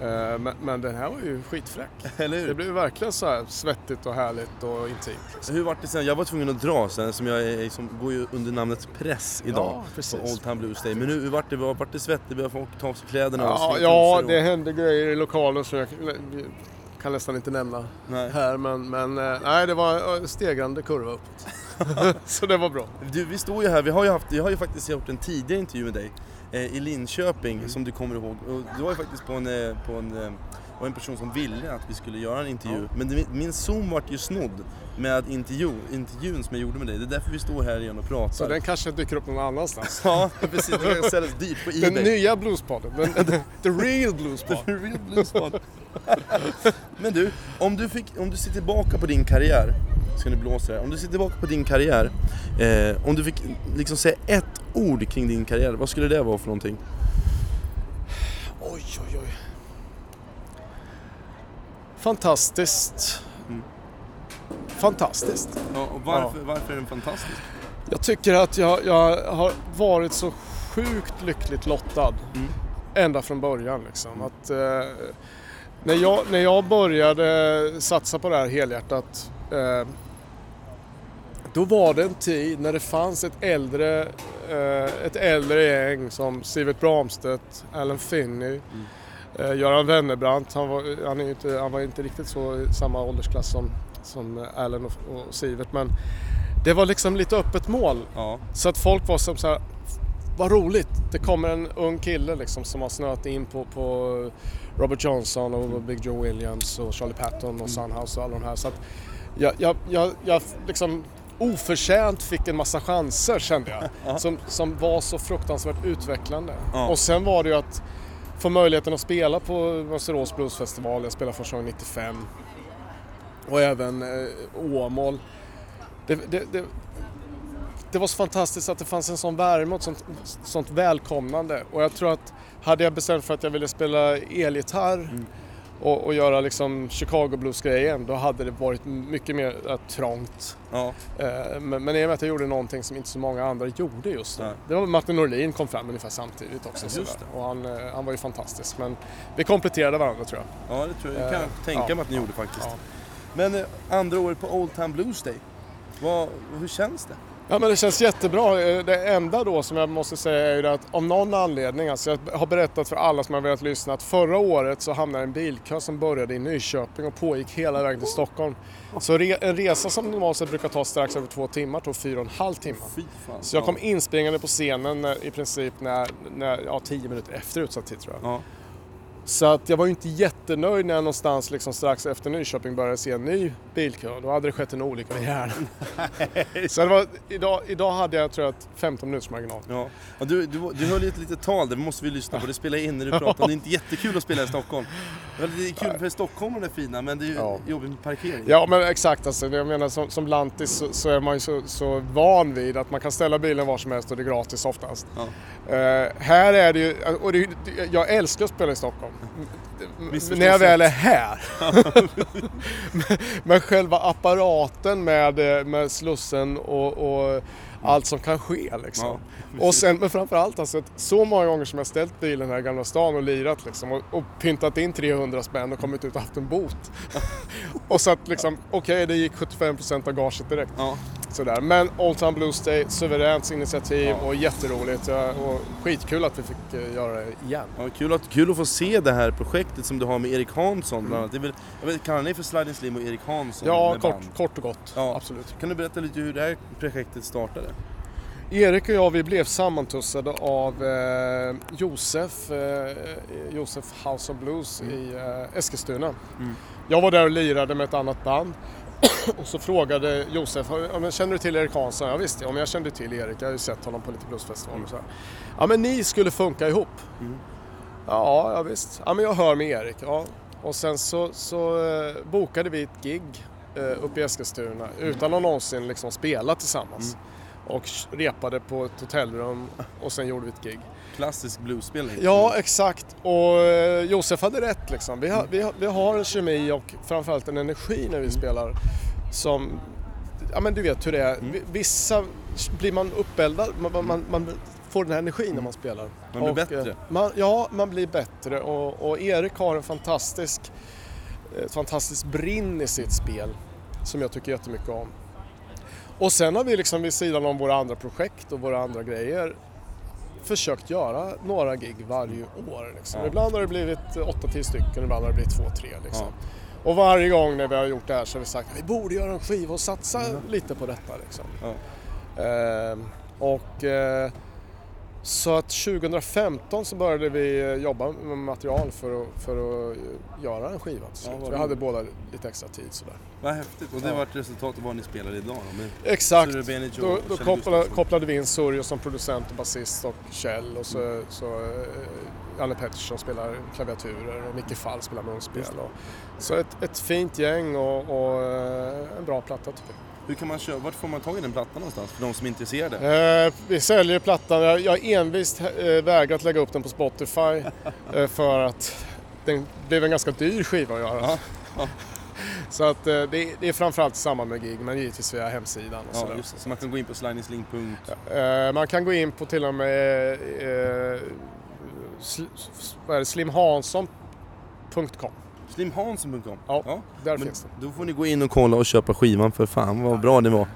Eh, Men, men den här var ju skitfräck. Eller hur? Det blev verkligen så här svettigt och härligt och intimt. Liksom. Hur var det sen? Jag var tvungen att dra sen, som jag är, som går ju under namnet Press idag. Ja, precis. på Old Time Blues Day. Men nu hur vart det, vart det svettigt, började folk ta av sig kläderna Ja, ja, det hände grejer i lokalen som jag kan nästan inte nämna Nej. här. Men, men eh, nej, det var en stegrande kurva uppåt. så det var bra. Du, vi står ju här, vi har ju haft, jag har ju faktiskt gjort en tidigare intervju med dig eh, Eh, i Linköping som du kommer ihåg. Och du var ju faktiskt på en, eh, på en, eh, var en person som ville att vi skulle göra en intervju. Men det, min zoom vart ju snodd med intervju, intervjun som jag gjorde med dig. Det är därför vi står här igen och pratar. Så den kanske dyker upp någon annanstans. Ja, precis. Den kan säljas dyrt på Den Ebay. nya bluespodden. Den, the real bluespod. The real bluespod. Men du, om du, fick, om du ser tillbaka på din karriär, ska ni blåsa här. Om du ser tillbaka på din karriär, eh, om du fick liksom säga ett ord kring din karriär, vad skulle det vara för någonting? Oj, oj, oj. Fantastiskt. Mm. Fantastiskt. Ja, och varför, varför är den fantastisk? Jag tycker att jag, jag har varit så sjukt lyckligt lottad. Mm. Ända från början liksom. Att, eh, när, jag, när jag började satsa på det här helhjärtat eh, då var det en tid när det fanns ett äldre, eh, ett äldre gäng som Sivert Bramstedt, Alan Finney, eh, Göran Wennerbrandt. Han var, han, inte, han var inte riktigt så i samma åldersklass som, som Alan och, och Sivert men det var liksom lite öppet mål. Ja. Så att folk var som så här, vad roligt, det kommer en ung kille liksom som har snöat in på, på Robert Johnson och Big Joe Williams och Charlie Patton och Sunhouse och alla de här. Så att jag, jag, jag, jag liksom oförtjänt fick en massa chanser kände jag. Som, som var så fruktansvärt utvecklande. Ja. Och sen var det ju att få möjligheten att spela på Mönsterås Bluesfestival, jag spelade första gången 95. Och även eh, Åmål. Det, det, det, det var så fantastiskt att det fanns en sån värme och ett sånt, sånt välkomnande. Och jag tror att hade jag bestämt för att jag ville spela elgitarr mm och, och göra liksom Chicago Blues-grejen, då hade det varit mycket mer eh, trångt. Ja. Eh, men, men i och med att jag gjorde någonting som inte så många andra gjorde just då. Nej. Det var Martin Norlin kom fram ungefär samtidigt också. Ja. Och han, eh, han var ju fantastisk. Men vi kompletterade varandra tror jag. Ja, det tror jag. Jag kan Eh, tänka ja, mig att ni gjorde faktiskt. Men andra året på Old Time Blues Day, vad, hur känns det? Ja men det känns jättebra. Eh, Det enda då som jag måste säga är ju att om någon anledning, alltså jag har berättat för alla som har velat lyssna att förra året så hamnade en bilkö som började i Nyköping och pågick hela vägen till Stockholm. Så re, en resa som normalt sett brukar ta strax över två timmar tog fyra och en halv timme. Så jag kom inspringande på scenen när, i princip när, när, ja, tio minuter efter utsatt tid tror jag. Ja. Så att jag var ju inte jättenöjd när jag någonstans liksom strax efter Nyköping började se en ny bilkö. Då hade det skett en olycka med hjärnan. Så var, idag, idag hade jag tror jag ett 15 minuters marginal. Ja. Ja, du, du, du höll ju ett litet tal, det måste vi lyssna på. Det spelar in när du pratar. Det är inte jättekul att spela i Stockholm. Det är kul för Stockholm är fina, men det är ju Ja. jobbigt med parkering. Ja men exakt alltså, jag menar som, som lantis så, så är man ju så, så van vid att man kan ställa bilen var som helst och det är gratis oftast. Ja. Eh, här är det ju, och det, jag älskar att spela i Stockholm. när jag väl är här. men, men själva apparaten med, eh, med Slussen och, och allt som kan ske liksom. Ja, och sen, men framförallt alltså, att så många gånger som jag ställt bilen här i Gamla stan och lirat liksom och, och pyntat in 300 spänn och kommit ut och haft en bot. och så att liksom, okej det gick 75% av gaget direkt. Ja. Sådär. Men Old Town Blues Day, suveränt initiativ Ja. och jätteroligt. Och skitkul att vi fick eh, göra det igen. Ja, kul, att, kul att få se det här projektet som du har med Erik Hansson bland annat. Det är väl, jag vet, kallar ni för Sliding Slim och Erik Hansson? Ja, kort, band? kort och gott. Ja. Absolut. Kan du berätta lite hur det här projektet startade? Erik och jag vi blev sammantussade av eh, Josef, eh, Josef House of Blues i eh, Eskilstuna. Mm. Jag var där och lirade med ett annat band. och så frågade Josef, känner du till Erik Hansson? Ja visst, ja, men jag kände till Erik, jag har ju sett honom på lite bluesfestivaler och så här. Ja men ni skulle funka ihop. Mm. Ja, ja visst. Ja men jag hör med Erik. Ja. Och sen så, så eh, bokade vi ett gig eh, uppe i Eskilstuna utan att någonsin liksom spela tillsammans. Och repade på ett hotellrum och sen gjorde vi ett gig. Klassisk bluesspelning. Ja, exakt. Och eh, Josef hade rätt liksom. Vi har, vi, har, vi har en kemi och framförallt en energi när vi spelar som, ja men du vet hur det är. Vi- Vissa blir man uppeldad, man, man- man, får den här energin när man spelar. Man blir Och, bättre. eh, Man, ja, man blir bättre och, och Erik har en fantastisk, ett fantastiskt brinn i sitt spel som jag tycker jättemycket om. Och sen har vi liksom vid sidan om våra andra projekt och våra andra grejer försökt göra några gig varje år. Liksom. Ja. Ibland har det blivit 8-10 stycken, ibland har det blivit 2-3. Liksom. Och varje gång när vi har gjort det här så har vi sagt att vi borde göra en skiva och satsa lite på detta. Liksom. Ja. Ehm, och eh, så att 2015 så började vi eh, jobba med material för att, för att eh, göra en skiva till slut. vi hade båda lite extra tid sådär. Vad häftigt. Och det Ja. var ett resultat av vad ni spelar idag då? Exakt. Då, då kopplade, kopplade vi in Surjo som producent och basist och Kjell och så, så eh, Janne Pettersson spelar klaviaturer och Micke Fall spelar munspel. Och, så ett, ett fint gäng och, och en bra platta tycker jag. Hur kan man köpa, vart får man tag i den plattan någonstans för de som är intresserade? Eh, vi säljer plattan. Jag jag har envist eh, vägrat lägga upp den på Spotify eh, för att den blev en ganska dyr skiva att göra. Ja, ja. Så att eh, det, är- det är framförallt i samband med gig men givetvis via hemsidan. Och Ja, just. Så man kan gå in på slidingslink.com. Eh, man kan gå in på till och med eh, sl, slimhansson.com. Slimhansson.com. Ja, där Men finns det. Då får ni gå in och kolla och köpa skivan för fan vad bra det var.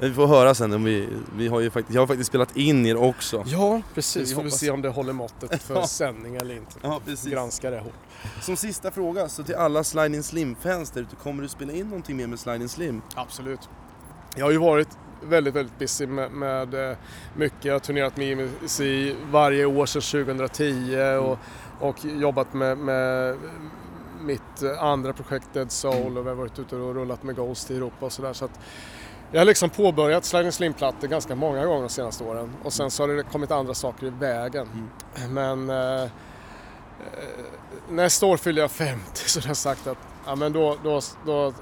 Vi får höra sen om vi, vi har ju faktiskt, jag har faktiskt spelat in er också. Ja, precis. Vi Får vi se om det håller måttet för Ja. sändning eller inte. Ja, precis. Granska det hårt. Som sista fråga, så till alla Sliding Slim-fans där ute, kommer du spela in någonting mer med Sliding Slim? Absolut. Jag har ju varit väldigt, väldigt busy med, med eh, mycket. Jag har turnerat med IMC varje år sedan 2010 och, och jobbat med, med mitt eh, andra projekt Dead Soul och vi har varit ute och rullat med Ghost i Europa och sådär. Så att jag har liksom påbörjat Sliding Slim-plattor ganska många gånger de senaste åren och sen så har det kommit andra saker i vägen. Men eh, eh, nästa år fyller jag 50 så jag har sagt att ja, men då, då, då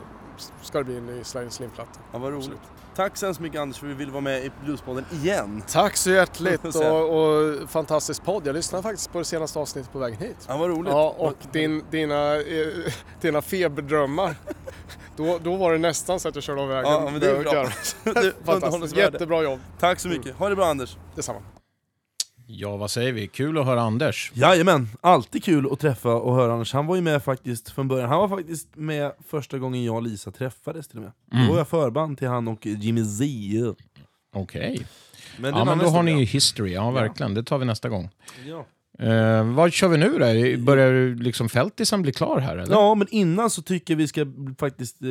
ska det bli en ny Sliding Slim-platta. Ja, vad roligt. Tack så hemskt mycket Anders för att du ville vara med i Bluespodden igen. Tack så hjärtligt och, och fantastisk podd. Jag lyssnade faktiskt på det senaste avsnittet på vägen hit. Ja, vad roligt. Ja, och din, dina, eh, dina feberdrömmar. Då, då var det nästan så att jag körde av vägen. Ja, men det är bra. Jättebra jobb. Tack så mycket. Ha det bra Anders. Detsamma. Ja, vad säger vi? Kul att höra Anders. Jajamän, alltid kul att träffa och höra Anders. Han var ju med faktiskt från början. Han var faktiskt med första gången jag och Lisa träffades till och med. Mm. Då var jag förband till han och Jimmy Z. Okej. Men är Ja, en men då har ni ju history. Ja, verkligen. Det tar vi nästa gång. Ja. Eh, vad kör vi nu då? Börjar liksom Fältisen bli klar här eller? ja, men innan så tycker jag vi ska faktiskt eh,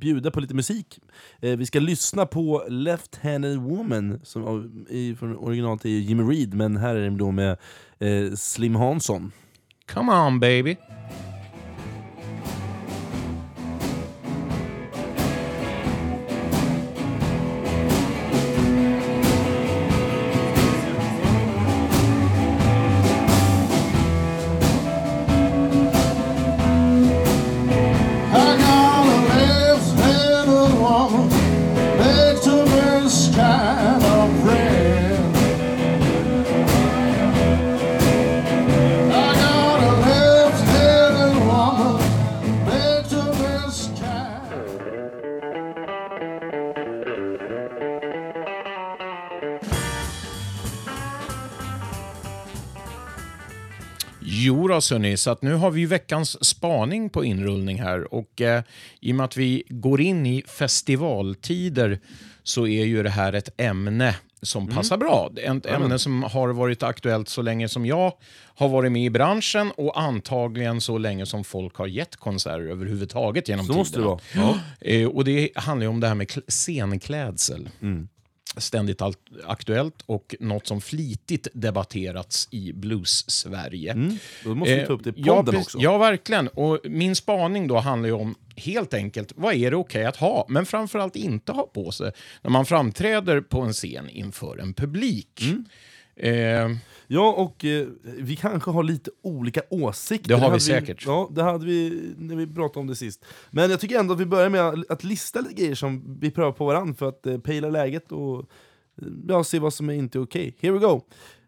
bjuda på lite musik. Eh, vi ska lyssna på Left-Handed Woman, som av- i, från originalet är Jimmy Reed, men här är den då med eh, Slim Hansson. Come on baby. Då, Sunny, så att nu har vi ju veckans spaning på inrullning här och eh, i och med att vi går in i festivaltider så är ju det här ett ämne som passar bra. Ett ämne som har varit aktuellt så länge som jag har varit med i branschen och antagligen så länge som folk har gett konserter överhuvudtaget genom Så måste det tiderna. vara. Ja. Eh, och det handlar ju om det här med kl- scenklädsel. Ständigt aktuellt och något som flitigt debatterats i blues-Sverige. Mm. Då måste vi ta upp det i ja, podden precis. också. Ja, verkligen. Och min spaning då handlar ju om helt enkelt, vad är det okej att ha, men framförallt inte ha på sig när man framträder på en scen inför en publik. Mm. Eh, Ja, och eh, vi kanske har lite olika åsikter. Det har vi hade säkert. ja, det hade vi när vi pratade om det sist. Men jag tycker ändå att vi börjar med att lista lite grejer som vi prövar på varandra för att eh, pejla läget och eh, ja, se vad som är inte okej. Here we go!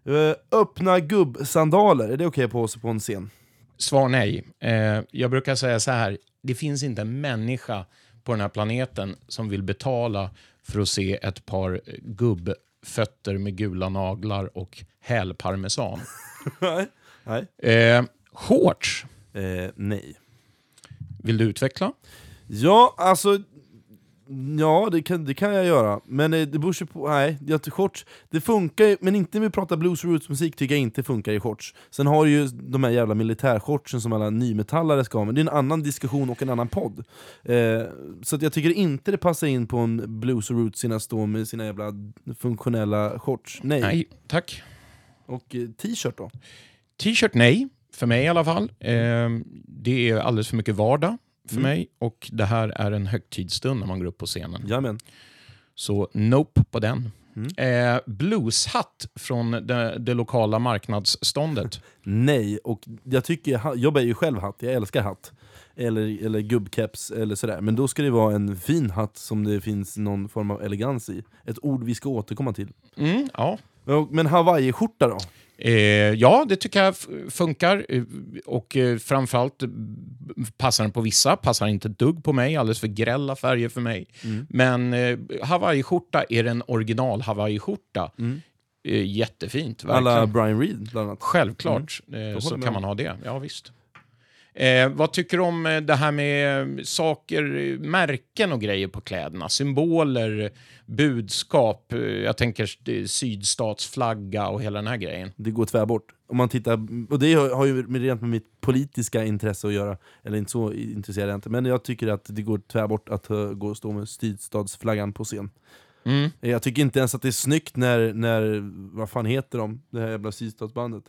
Eh, öppna gubbsandaler, är det okej på sig på en scen? Svar nej. Eh, jag brukar säga så här, det finns inte en människa på den här planeten som vill betala för att se ett par gubbfötter med gula naglar och hälparmesan. Nej. Nej. Eh, shorts, Eh, nej. vill du utveckla? Ja, alltså... Ja, det kan, det kan jag göra. Men eh, det beror ju på... Nej, jag shorts... Det funkar ju, men inte när vi pratar blues roots musik tycker jag inte funkar i shorts. Sen har du ju de här jävla militärshortsen som alla nymetallare ska ha, men det är en annan diskussion och en annan podd. Eh, så jag tycker inte det passar in på en blues roots sina stå med sina jävla funktionella shorts. Nej. Nej, tack. Och eh, t-shirt då? T-shirt nej, för mig i alla fall. Eh, det är alldeles för mycket vardag för mig och det här är en högtidsstund när man går upp på scenen. Jajamän. Så nope på den. Eh, blueshatt från det, det lokala marknadsståndet. Nej, och jag, tycker, jag bär ju själv hatt, jag älskar hatt. Eller, eller gubbkeps eller sådär. Men då ska det vara en fin hatt som det finns någon form av elegans i. Ett ord vi ska återkomma till. Mm. Ja, Men hawaiiskjorta då? Eh, ja, det tycker jag funkar. Eh, Och eh, framförallt eh, passar den på vissa, passar inte dugg på mig. Alldeles för grälla färger för mig. Men eh, hawaiiskjorta är en original hawaiiskjorta. Eh, jättefint, verkligen. Alla Brian Reed bland annat. Självklart eh, håller så kan man ha det. Ja, visst. Eh, vad tycker du om eh, det här med eh, saker, märken och grejer på kläderna? Symboler, budskap. Eh, jag tänker sydstatsflagga och hela den här grejen. Det går tvärbort. Om man tittar, och det har ju rent med mitt politiska intresse att göra. Eller inte så intresserad jag inte. Men jag tycker att det går tvärbort att gå och stå med sydstatsflaggan på scen. Mm. Jag tycker inte ens att det är snyggt när, när vad fan heter de? Det här jävla sydstatsbandet.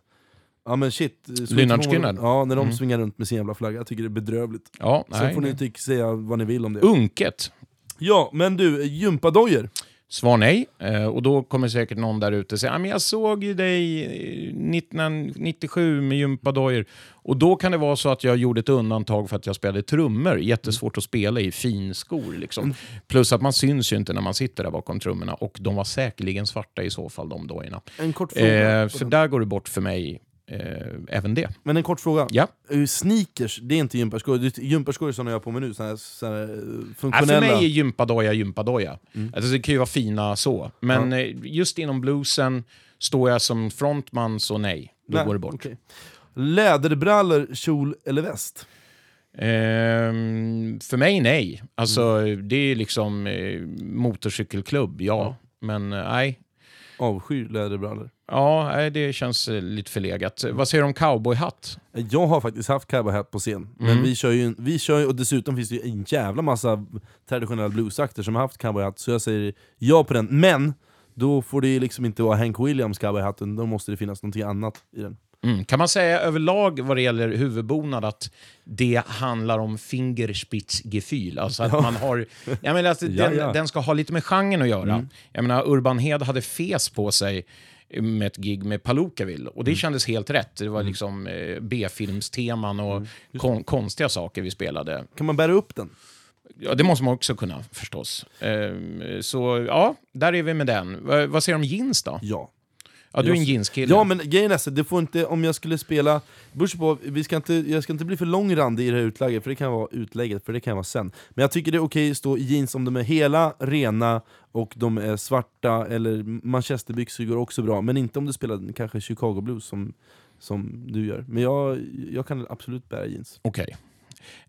Ja men shit. Sweet Lynyrd. Ja, när de Mm. svingar runt med sin jävla flagga. Jag tycker det är bedrövligt. Ja, Sen nej, får ni tycka, säga vad ni vill om det. Unket. Ja, men du, gympadojor. Svar nej. Eh, och då kommer säkert någon där ute säga, "Ja, men jag såg ju dig eh, 1997 med gympadojor. Och då kan det vara så att jag gjorde ett undantag för att jag spelade trummor. Jättesvårt att spela i finskor. Liksom. Plus att man syns ju inte när man sitter där bakom trummorna. Och de var säkerligen svarta i så fall, de dojorna. En kort fråga. Eh, för där går det bort för mig, eh, även det. Men en kort fråga. Ja. Eh, Sneakers, det är inte gympaskor. Gympaskor är såna jag har på mig nu, såna såna eh, Nej, funktionella. för mig är gympadoja gympadoja. Alltså, det kan ju vara fina så. Men eh, just inom bluesen, står jag som frontman så nej, då Nej, går det bort. okej. Läderbrallor, kjol eller väst? Ehm, för mig nej. Alltså, Det är liksom eh, motorcykelklubb, ja. Men eh, nej. Avskyr läderbrallor. Ja, nej, det känns eh, lite förlegat. Vad säger du om cowboyhatt? Jag har faktiskt haft cowboyhatt på scen, men Mm. vi kör, ju, vi kör ju, och dessutom finns det ju en jävla massa traditionella bluesakter som har haft cowboyhatt, så jag säger ja på den. Men, då får det ju liksom inte vara Hank Williams cowboyhatten, då måste det finnas någonting annat i den. Mm. Kan man säga överlag vad det gäller huvudbonad att det handlar om fingerspitzgefühl? Alltså att man har... Jag menar, alltså, Ja, den, ja. den ska ha lite med genren att göra. Jag menar, Urban Hed hade fes på sig med ett gig med Palookaville och det kändes helt rätt. Det var liksom eh, B-filmsteman och kon konstiga saker vi spelade. Kan man bära upp den? Ja, det måste man också kunna förstås. Ehm, så ja, där är vi med den. Va, vad säger du om jeans då? Ja. Ja, du är en jeanskille. Ja men grejen är så, det får inte, om jag skulle spela, på, vi ska inte, jag ska inte bli för långrandig i det här utlägget, för det kan vara utlägget, för det kan vara sen. Men jag tycker det är okej att stå i jeans om de är hela, rena och de är svarta, eller manchesterbyxor går också bra, men inte om du spelar kanske Chicago Blues som, som du gör. Men jag, jag kan absolut bära jeans. Okej.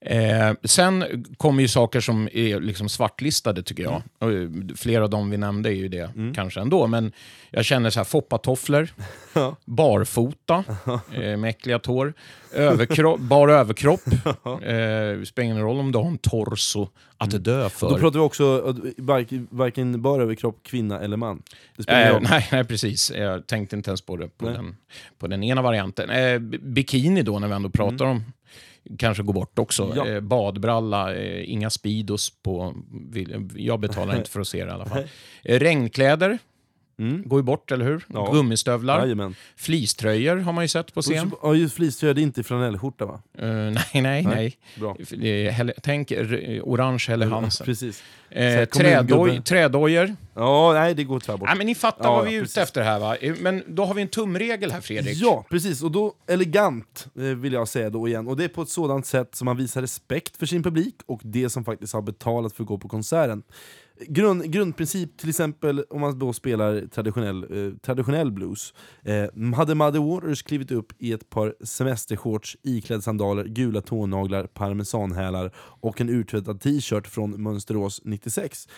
Eh, sen kommer ju saker som är liksom svartlistade tycker jag. Och, eh, flera av dem vi nämnde är ju det kanske ändå. Men jag känner så här foppatofflor, barfota eh, med äckliga tår, överkropp, bar överkropp. Eh, spelar ingen roll om du har en torso att dö för. Då pratar vi också eh, varken, bara överkropp, kvinna eller man. Eh, nej, nej, precis. Jag tänkte inte ens på det på, Nej. den, på den ena varianten. Eh, bikini då, när vi ändå pratar om kanske går bort också. Ja. Eh, badbralla, eh, inga Speedos på... vill- Jag betalar inte för att se det i alla fall. Eh, regnkläder Mm. går ju bort, eller hur? Ja. Gummistövlar. Jajamän. Fleecetröjor har man ju sett på scen. Ja, just fleecetröja, det är inte flanellskjorta va? Eh, nej, nej, nej. Är Helle- Tänk orange Helle Hansen. Precis. Eh, trädoj, trädojor. Ja, nej det går tyvärr bort. Nej, men ni fattar Ja, vad vi är ja, ute precis. efter här va? Eh, Men då har vi en tumregel här Fredrik. Ja, precis. Och då elegant eh, vill jag säga då igen. Och det är på ett sådant sätt som man visar respekt för sin publik och det som faktiskt har betalat för att gå på konserten. Grund, grundprincip, till exempel om man då spelar traditionell, eh, traditionell blues. Eh, hade Muddy Waters klivit upp i ett par semestershorts, iklädd sandaler, gula tånaglar, parmesanhälar och en urtvättad t-shirt från Mönsterås 96?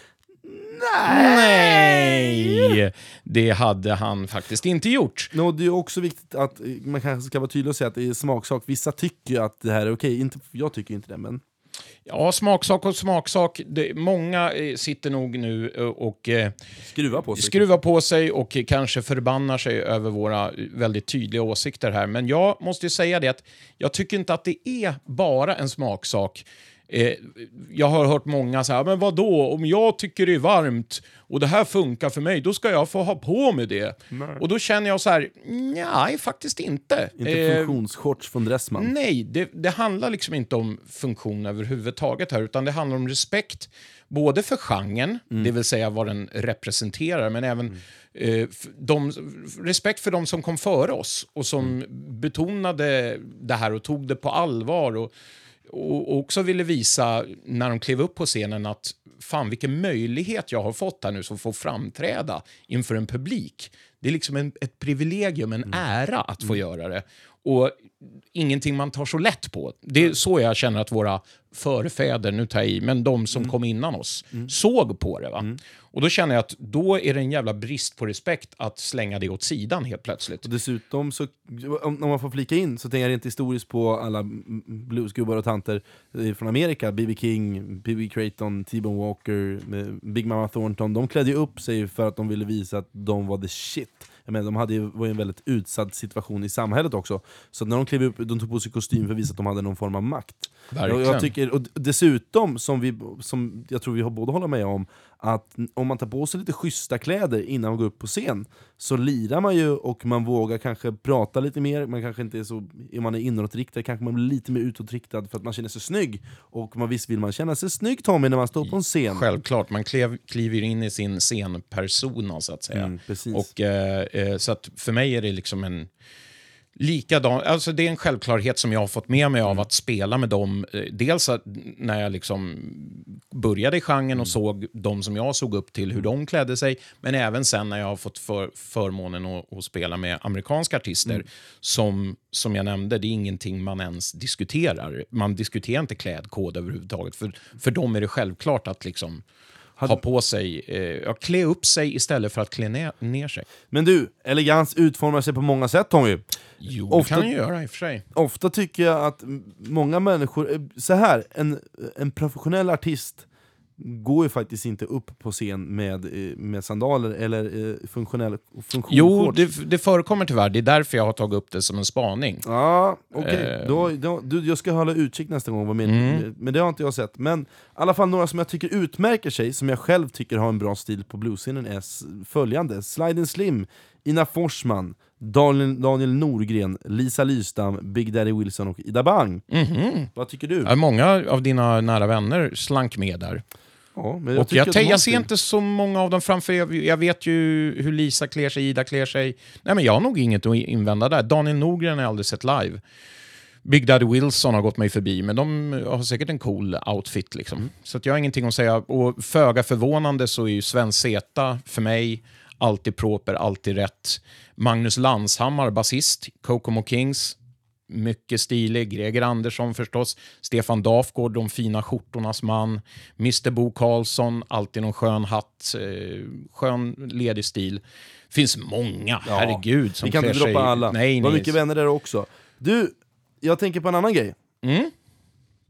Nej! Det hade han faktiskt inte gjort. Nå, det är också viktigt att eh, man kanske ska vara tydlig och säga att det är smaksak. Vissa tycker ju att det här är okej, inte, jag tycker inte det. Men Ja, smaksak och smaksak. Det, många eh, sitter nog nu eh, och eh, skruva på sig. skruvar på sig och kanske förbannar sig över våra väldigt tydliga åsikter här. Men jag måste ju säga det att jag tycker inte att det är bara en smaksak. Eh, jag har hört många säga, men vad då om jag tycker det är varmt och det här funkar för mig, då ska jag få ha på mig det. Och då känner jag så här, nej, faktiskt inte. Inte Eh, funktionsshorts från Dressman. Nej, det, det handlar liksom inte om funktion överhuvudtaget här, utan det handlar om respekt både för genren, det vill säga vad den representerar, men även eh, f- de, respekt för de som kom före oss och som betonade det här och tog det på allvar och, och, också ville visa när de klev upp på scenen att fan vilken möjlighet jag har fått här nu som får framträda inför en publik. Det är liksom en, ett privilegium, en ära att få göra det. Och ingenting man tar så lätt på. Det är så jag känner att våra förfäder, nu tar jag i, men de som kom innan oss, såg på det. Va? Och då känner jag att då är det en jävla brist på respekt att slänga det åt sidan helt plötsligt. Och dessutom, så, om, om man får flika in, så tänker jag rent historiskt på alla mm, bluesgubbar och tanter eh, från Amerika. B.B. King, B.B. Creighton, T-Bone Walker, eh, Big Mama Thornton. De klädde ju upp sig för att de ville visa att de var the shit. Jag menar, de hade ju, var i en väldigt utsatt situation i samhället också. Så när de klev upp, de tog på sig kostym för att visa att de hade någon form av makt. Verkligen. jag tycker, och dessutom, som, vi, som jag tror vi har båda håller med om, att om man tar på sig lite schyssta kläder innan man går upp på scen, så lirar man ju och man vågar kanske prata lite mer, man kanske inte är så, om man är inåtriktad kanske man blir lite mer utåtriktad för att man känner sig snygg. Och man, visst vill man känna sig snygg Tommy när man står på en scen. Självklart, man klev, kliver in i sin scenpersona så att säga. Mm, precis. och, eh, eh, så att för mig är det liksom en likadan, alltså det är en självklarhet som jag har fått med mig Mm. av att spela med dem. Eh, Dels när jag liksom började i genren Mm. och såg de som jag såg upp till, hur de klädde sig, men även sen när jag har fått för, förmånen att, att spela med amerikanska artister Mm. som, som jag nämnde, det är ingenting man ens diskuterar. Man diskuterar inte klädkod överhuvudtaget. För, för dem är det självklart att liksom ha på sig, eh, ja, klä upp sig istället för att klä ner, ner sig. Men du, elegans utformar sig på många sätt Tommy. Jo, Ofta- det kan ju göra i och för sig. ofta tycker jag att många människor, eh, så här, en, en professionell artist går ju faktiskt inte upp på scen med, eh, med sandaler eller eh, funktionell funktion Jo, det, det förekommer tyvärr. Det är därför jag har tagit upp det som en spaning. Ja, okej. Eh. Då, då, du, jag ska hålla utkik nästa gång, vad men, Mm. men det har inte jag sett. Men i alla fall några som jag tycker utmärker sig, som jag själv tycker har en bra stil på bluesscenen är följande. Slide and Slim, Ina Forsman, Daniel, Daniel Norgren, Lisa Lystam, Big Daddy Wilson och Ida Bang. Mhm. Vad tycker du? Många av dina nära vänner slank med där. Ja, men och jag, att de har jag ser inte så många av dem framför. Jag, jag vet ju hur Lisa klär sig, Ida klär sig. Nej, men jag har nog inget att invända där. Daniel Norgren har jag aldrig sett live. Big Daddy Wilson har gått mig förbi, men de har säkert en cool outfit. Liksom. Så att jag har ingenting att säga. Och föga förvånande så är ju Sven Zeta för mig alltid proper, alltid rätt. Magnus Lanshammar, basist, Kokomo Kings, mycket stilig. Greger Andersson förstås. Stefan Dafgård, de fina skjortornas man. Mr Bo Karlsson, alltid någon skön hatt. Eh, skön, ledig stil. finns många, herregud. Som Vi kan inte klär sig- droppa alla. Nej, det var mycket vänner där också. Du, jag tänker på en annan grej. Mm?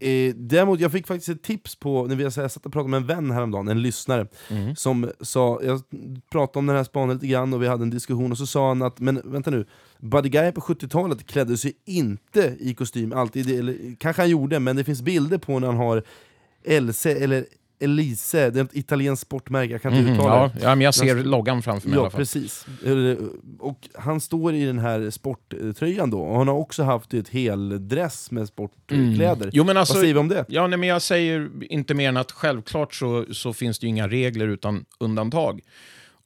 Eh, däremot, jag fick faktiskt ett tips på, när vi jag satt och pratade med en vän häromdagen, en lyssnare, Mm. som sa, jag pratade om den här spaningen lite grann och vi hade en diskussion och så sa han att, men vänta nu, Buddy Guy på 70-talet klädde sig inte i kostym, alltid, eller kanske han gjorde, men det finns bilder på när han har Else, eller Elise, det är ett italienskt sportmärke, jag kan inte Mhm, uttala ja, det. ja, men jag ser Men- loggan framför mig i Ja, alla fall. precis. Eh, Och han står i den här sporttröjan då, och han har också haft ett heldress med sportkläder. Mm. Jo, men alltså, Vad säger vi om det? Ja, nej, men jag säger inte mer än att självklart så, så finns det ju inga regler utan undantag.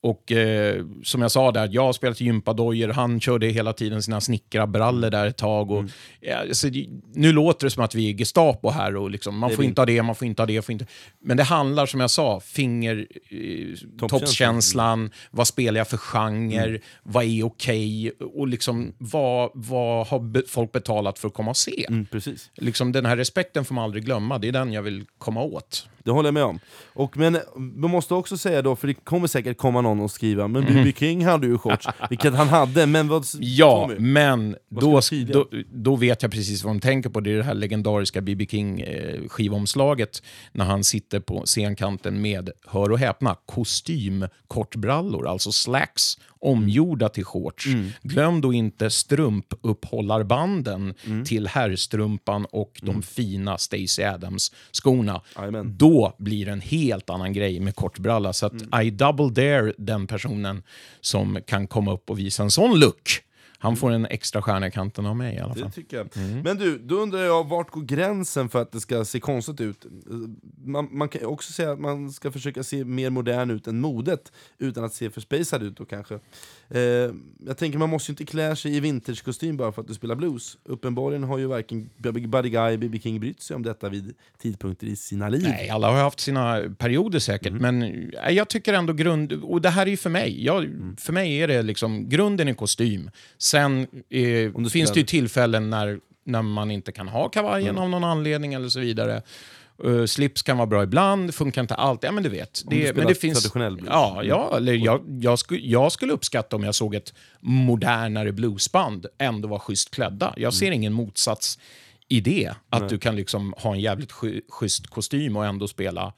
Och eh, som jag sa där, jag har spelat gympadojor, han körde hela tiden sina snickrarbrallor där ett tag. Och, Mm. ja, alltså, nu låter det som att vi är Gestapo här och liksom, man får vi inte ha det, man får inte ha det. Får inte. Men det handlar som jag sa, finger, eh, toppkänslan, vad spelar jag för genre, Mm. vad är okej och liksom, vad, vad har be- folk betalat för att komma och se? Mm, precis. Liksom, den här respekten får man aldrig glömma, det är den jag vill komma åt. Det håller jag med om. Och, men man måste också säga då, för det kommer säkert komma någon och skriva Men Mhm. B.B. King hade ju shorts, vilket han hade, men vad... Ja, Tommy, men vad då, då, då vet jag precis vad de tänker på. Det är det här legendariska B.B. King-skivomslaget när han sitter på scenkanten med, hör och häpna, kostymkortbrallor, alltså slacks omgjorda till shorts. Mm. Glöm då inte strumpupphollarbanden Mm. till herrstrumpan och de fina Stacey Adams-skorna. Då blir det en helt annan grej med kortbralla. Så att Mm. I double dare den personen som kan komma upp och visa en sån look. Han får en extra stjärna i kanten av mig i alla fall. Det tycker jag. Mm. Men du, då undrar jag, vart går gränsen för att det ska se konstigt ut? Man, man kan också säga att man ska försöka se mer modern ut än modet, utan att se för spacad ut då kanske. Eh, jag tänker man måste ju inte klä sig i vintagekostym bara för att du spelar blues. Uppenbarligen har ju varken Buddy Guy Bibi King brytt sig om detta vid tidpunkter i sina liv. Nej, alla har haft sina perioder säkert, Mm. men eh, jag tycker ändå grund... Och det här är ju för mig. Jag, Mm. För mig är det liksom grunden i kostym. Sen eh, du finns spelar- det ju tillfällen när, när man inte kan ha kavajen Mm. av någon anledning eller så vidare. Uh, slips kan vara bra ibland, funkar inte alltid. Ja, men du vet. Om du Det, spelar men det finns, traditionell blues. Ja, ja eller jag, jag, skulle, jag skulle uppskatta om jag såg ett modernare bluesband ändå vara schysst klädda. Jag ser ingen motsats i det. Att du kan liksom ha en jävligt schysst kostym och ändå spela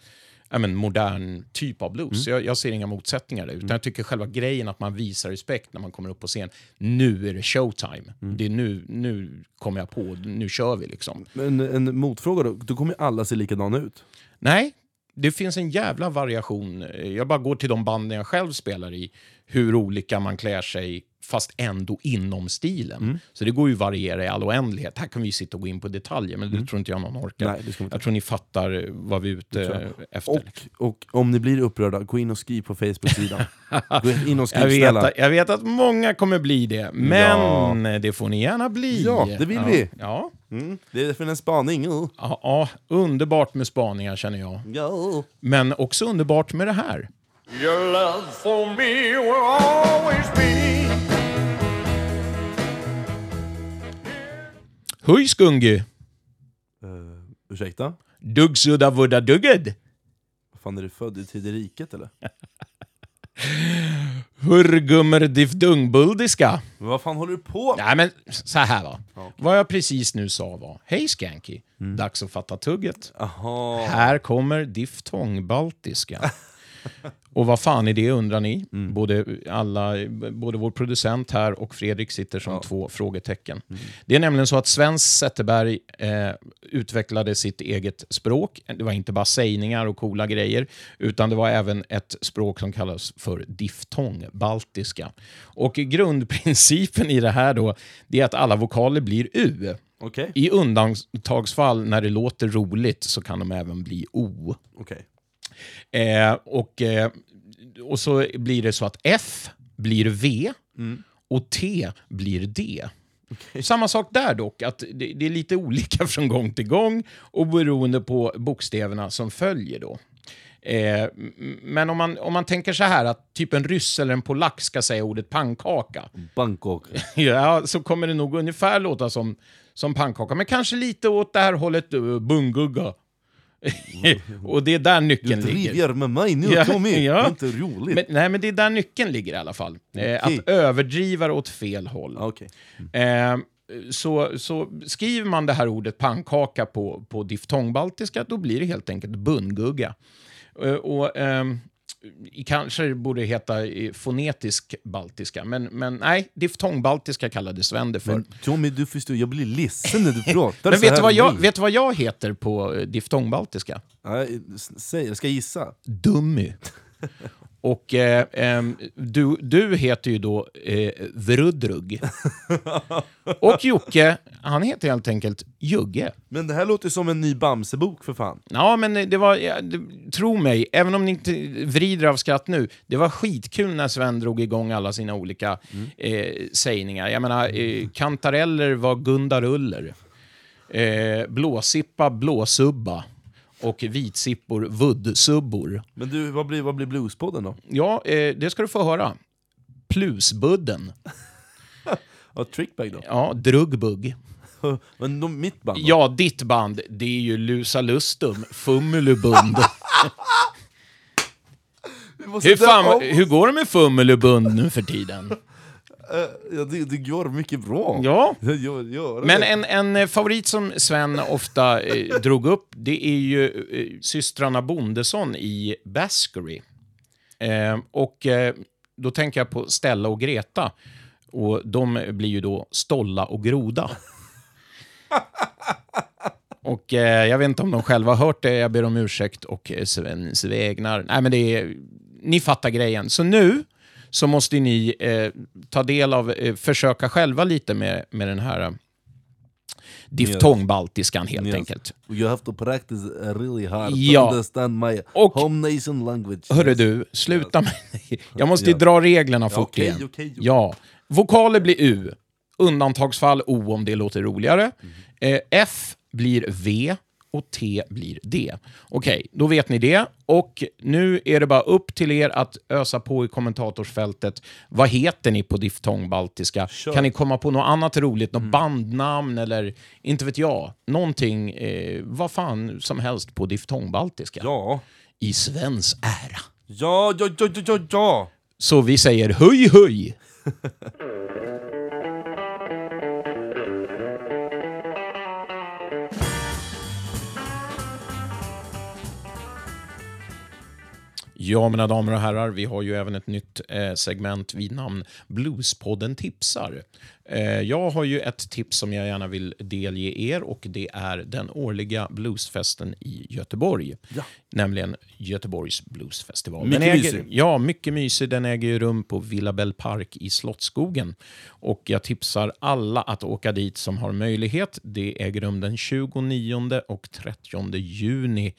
ja, men, modern typ av blues. Jag, jag ser inga motsättningar där. Utan jag tycker själva grejen att man visar respekt när man kommer upp på scen. Nu är det showtime. Det är nu, nu kommer jag på, nu kör vi liksom. Men en motfråga då, då kommer ju alla se likadana ut. Nej, det finns en jävla variation. Jag bara går till de banden jag själv spelar i, hur olika man klär sig, fast ändå inom stilen. Mm. Så det går ju att variera i all oändlighet. Här kan vi sitta och gå in på detaljer, men det tror inte jag någon orkar. Mm. Nej, det ska jag tror ni fattar vad vi är ute efter. Och, och om ni blir upprörda, gå in och skriv på Facebook-sidan. gå in och skriv jag, vet snälla. att, jag vet att många kommer bli det, men det får ni gärna bli. Ja, det vill ja. vi. Ja. Mm, det är för en spaning. Oh. Ja, ja, underbart med spaningar känner jag. Ja. Men också underbart med det här. Your love for me will always be. Höj Skungi! Uh, ursäkta? Duggsudda vudda dugged! Fan, är du född i Tredje riket eller? Hurgummer diffdungbuldiska. Men vad fan håller du på med? Nej men så här va. Ja. Vad jag precis nu sa var, hej Skanky, dags att fatta tugget. Aha. Här kommer diftongbaltiska. Och vad fan är det undrar ni? Både, alla, både vår producent här och Fredrik sitter som två frågetecken. Det är nämligen så att Sven Zetterberg eh, utvecklade sitt eget språk. Det var inte bara sägningar och coola grejer, utan det var även ett språk som kallas för diftongbaltiska. Och grundprincipen i det här då, det är att alla vokaler blir U. Okej. I undantagsfall, när det låter roligt, så kan de även bli O. Okej. Eh, och, eh, och så blir det så att F blir V och T blir D. Samma sak där dock, att det, det är lite olika från gång till gång och beroende på bokstäverna som följer. då. Eh, men om man, om man tänker så här att typ en ryss eller en polack ska säga ordet pannkaka, Bangkok. ja, så kommer det nog ungefär låta som, som pannkaka. Men kanske lite åt det här hållet, uh, bungugga. Och det är där Du nyckeln ligger. driver med mig nu Ja, Tommy! ja. Det är inte roligt. Men, nej, men det är där nyckeln ligger i alla fall. Eh, Okej. att överdriva det åt fel håll. Ja, Okej. Eh, så, så skriver man det här ordet pannkaka på, på diftongbaltiska, då blir det helt enkelt bungugga. Eh, och, ehm, kanske det borde heta fonetisk baltiska, men, men nej, diftongbaltiska kallade Sven det för. Men Tommy, du förstår, jag blir ledsen när du pratar Men vet du, vad jag, vet du vad jag heter på eh, diftongbaltiska? Ja, säg, jag ska gissa. Dummy. Och eh, ehm, du, du heter ju då eh, Vrudrug. Och Jocke, han heter helt enkelt Jugge. Men det här låter som en ny Bamse-bok för fan. Ja, men det var, ja, det, tro mig, även om ni inte vrider av skratt nu, det var skitkul när Sven drog igång alla sina olika eh, sägningar. Jag menar, eh, kantareller var Gundaruller, eh, blåsippa blåsubba och vitsippor vuddsubbor. Men du, vad blir, vad blir Bluespodden då? Ja, eh, det ska du få höra. Plusbudden. Ja, Trickbag då? Ja, druggbugg. Men de, mitt band då? Ja, ditt band, det är ju Lusa Lustum, måste hur, fan, om. hur går det med Fummelubund nu för tiden? Eh, Ja, det, det går mycket bra. Ja. Gör, gör Men en, en eh, favorit som Sven ofta eh, drog upp, det är ju eh, systrarna Bondesson i Baskery. Eh, och eh, då tänker jag på Stella och Greta. Och de blir ju då Stolla och Groda. Och eh, jag vet inte om de själva har hört det, jag ber om ursäkt och eh, Sven svägnar. Nej, men det är, ni fattar grejen. Så nu så måste ni eh, ta del av, eh, försöka själva lite med, med den här eh, diftongbaltiskan helt Yes. enkelt. You have to practice uh, really hard Ja. to understand my Och- home nation language. Hörru Yes. du, sluta med... Jag måste Ja. dra reglerna fort okej, igen. okej, okej. Ja. Vokaler blir U. Undantagsfall O om det låter roligare. Eh, F blir V och T blir D. Okej, då vet ni det. Och nu är det bara upp till er att ösa på i kommentatorsfältet. Vad heter ni på diftongbaltiska? Kör. Kan ni komma på något annat roligt? Något bandnamn eller inte vet jag. Någonting, eh, vad fan som helst på diftongbaltiska. Ja. I Svens ära. Ja, ja, ja, ja, ja, ja. Så vi säger höj, höj! Ja, mina damer och herrar, vi har ju även ett nytt eh, segment vid namn Bluespodden tipsar. Eh, jag har ju ett tips som jag gärna vill delge er och det är den årliga bluesfesten i Göteborg. Nämligen Göteborgs bluesfestival. Mycket äger, mysig. Ja, mycket mysig. Den äger ju rum på Villa Bell Park i Slottsskogen. Och jag tipsar alla att åka dit som har möjlighet. Det äger rum den 29 och 30 juni.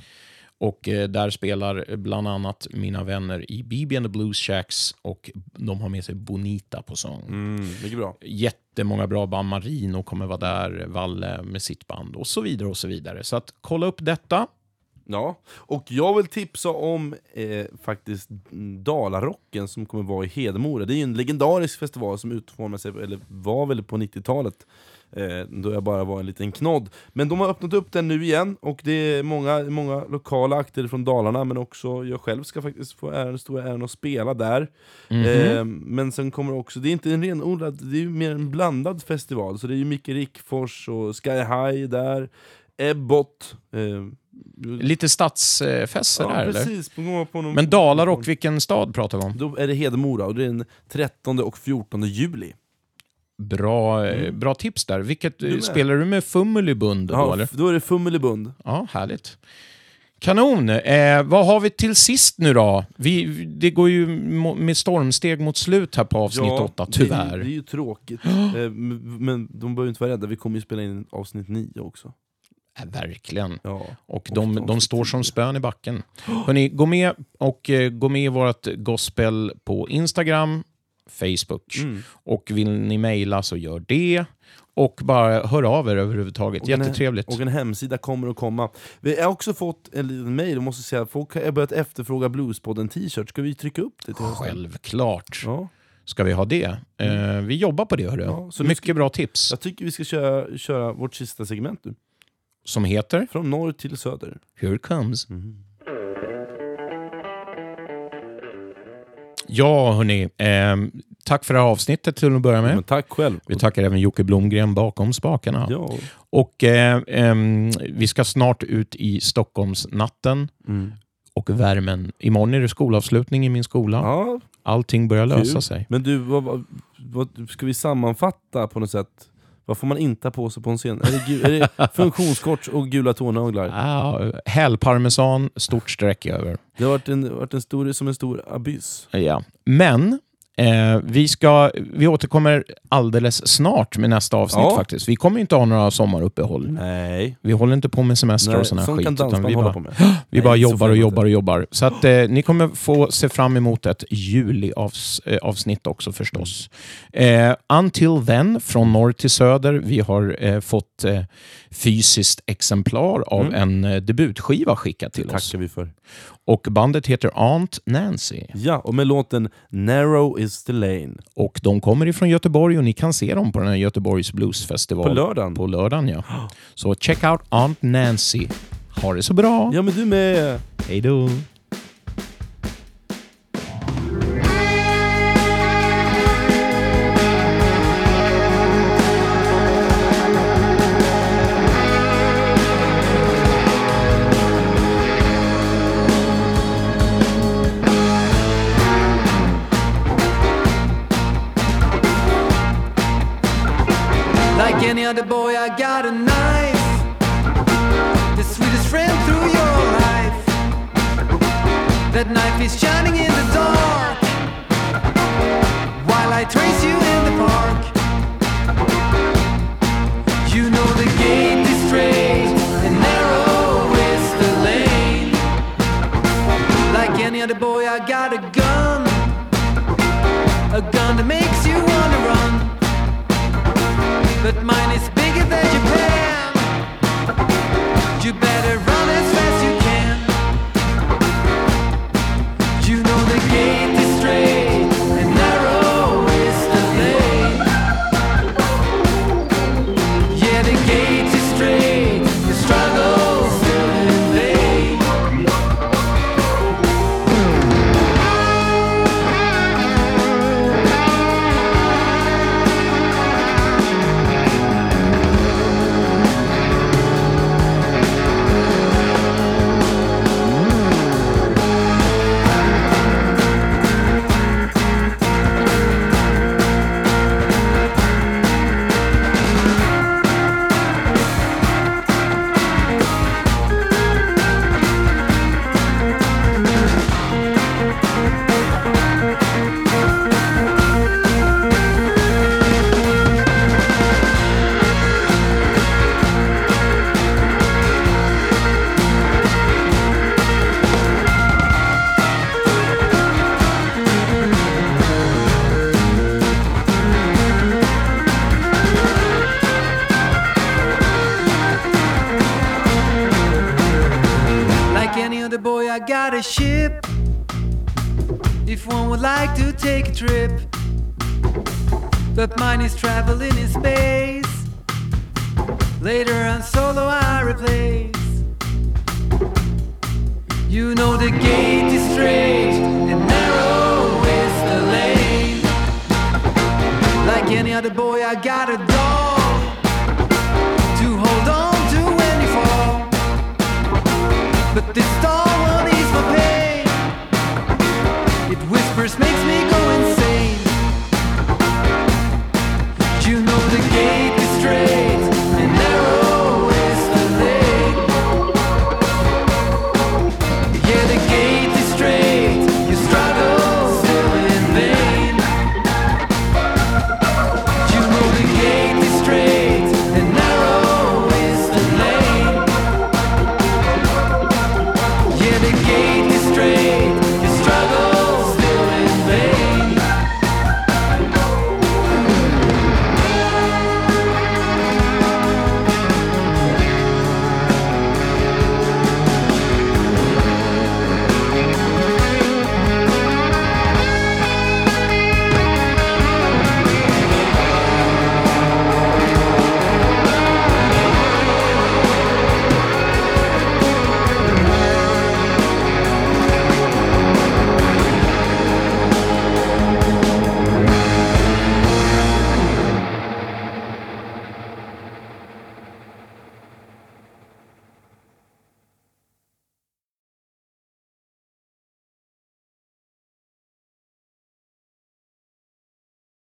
Och eh, där spelar bland annat mina vänner i BB and the Blues Shacks och de har med sig Bonita på sång. Mm, mycket bra. Jättemånga bra band. Marino kommer vara där, Valle med sitt band och så vidare. och så vidare. Så att kolla upp detta. Ja, och jag vill tipsa om eh, faktiskt Dalarocken som kommer vara i Hedemora. Det är en legendarisk festival som utformade sig, eller var väl på 90-talet, eh, då jag bara var en liten knodd. Men de har öppnat upp den nu igen, och det är många, många lokala akter från Dalarna, men också jag själv ska faktiskt få äran, stora äran att spela där. Mhm. Eh, men sen kommer också, det är inte en renodlad, det är mer en blandad festival, så det är ju Micke Rickfors och Sky High där, Ebbot, eh, Lite stadsfester där, eller? precis. På, på, på någon, Men Dalarok, vilken stad pratar vi om? Då är det Hedemora och det är den 13 och 14 juli. Bra, eh, bra tips där. Vilket, Du med. spelar du med Fummelibund då, Ja, eller? f- då är det Fummelibund. Ja, härligt. Kanon. Eh, vad har vi till sist nu då? Vi, det går ju med stormsteg mot slut här på avsnitt Ja, åtta, Det är, tyvärr. det är ju tråkigt. eh, men de behöver inte vara rädda, vi kommer ju spela in avsnitt 9 också. Ja, verkligen. Ja. Och de, de avsnitt står som 10. spön i backen. Hörrni, gå med och eh, gå med i vårt gospel på Instagram, Facebook. Mm. Och vill ni mejla så gör det. och bara hör av er överhuvudtaget. Och en- Jättetrevligt. Och en hemsida kommer att komma. Vi har också fått en liten måste säga, folk har börjat efterfråga Bluespodden t-shirt. Ska vi trycka upp det till hösten? Självklart Ja. ska vi ha det. Eh, vi jobbar på det, hörru. Ja, så Mycket ska- bra tips. Jag tycker vi ska köra, köra vårt sista segment nu. Som heter Från norr till söder. Here comes. Mm. Ja, hörni. ehm, tack för det här avsnittet till att börja med. Men tack själv. Vi tackar även Jocke Blomgren bakom spakarna. Ja. Och eh, ehm, Vi ska snart ut i Stockholmsnatten Mm. och värmen. Imorgon är det skolavslutning i min skola. ja, Allting börjar lösa kul. sig. Men du, vad, vad, ska vi sammanfatta på något sätt? Vad får man inte ha på sig på en scen? Är det, gu- är det funktionskort och gula tånaglar? Ah, Hälparmesan, stort streck över. Det har varit, en, varit en stor, som en stor abyss. Ja. Men eh, vi, ska, vi återkommer alldeles snart med nästa avsnitt Ja. faktiskt. Vi kommer inte ha några sommaruppehåll. Nej. Vi håller inte på med semester Nej och sån här skit. utan vi bara, vi bara jobbar och jobbar och jobbar. Så att, eh, ni kommer få se fram emot ett juli-avsnitt också förstås. Eh, until then, från norr till söder. Vi har eh, fått eh, fysiskt exemplar av Mm. en eh, debutskiva skickat Det till oss. tackar vi för. Och bandet heter Aunt Nancy. Ja, och med låten Narrow is the lane. Och de kommer ifrån Göteborg och ni kan se dem på den här Göteborgs Bluesfestival. På lördagen. På lördagen, ja. Så check out Aunt Nancy. Ha det så bra. Ja men du med! Hej då. Got a knife. The sweetest friend through your life. That knife is shining in the dark. While I trace you in the park. You know the gate is straight and narrow is the lane. Like any other boy, I got a gun. A gun that makes you wanna run. But mine is You better run If one would like to take a trip, but mine is traveling in space. Later on, solo I replace. You know the gate is straight and narrow is the lane. Like any other boy, I got a dog to hold on to when you fall. But this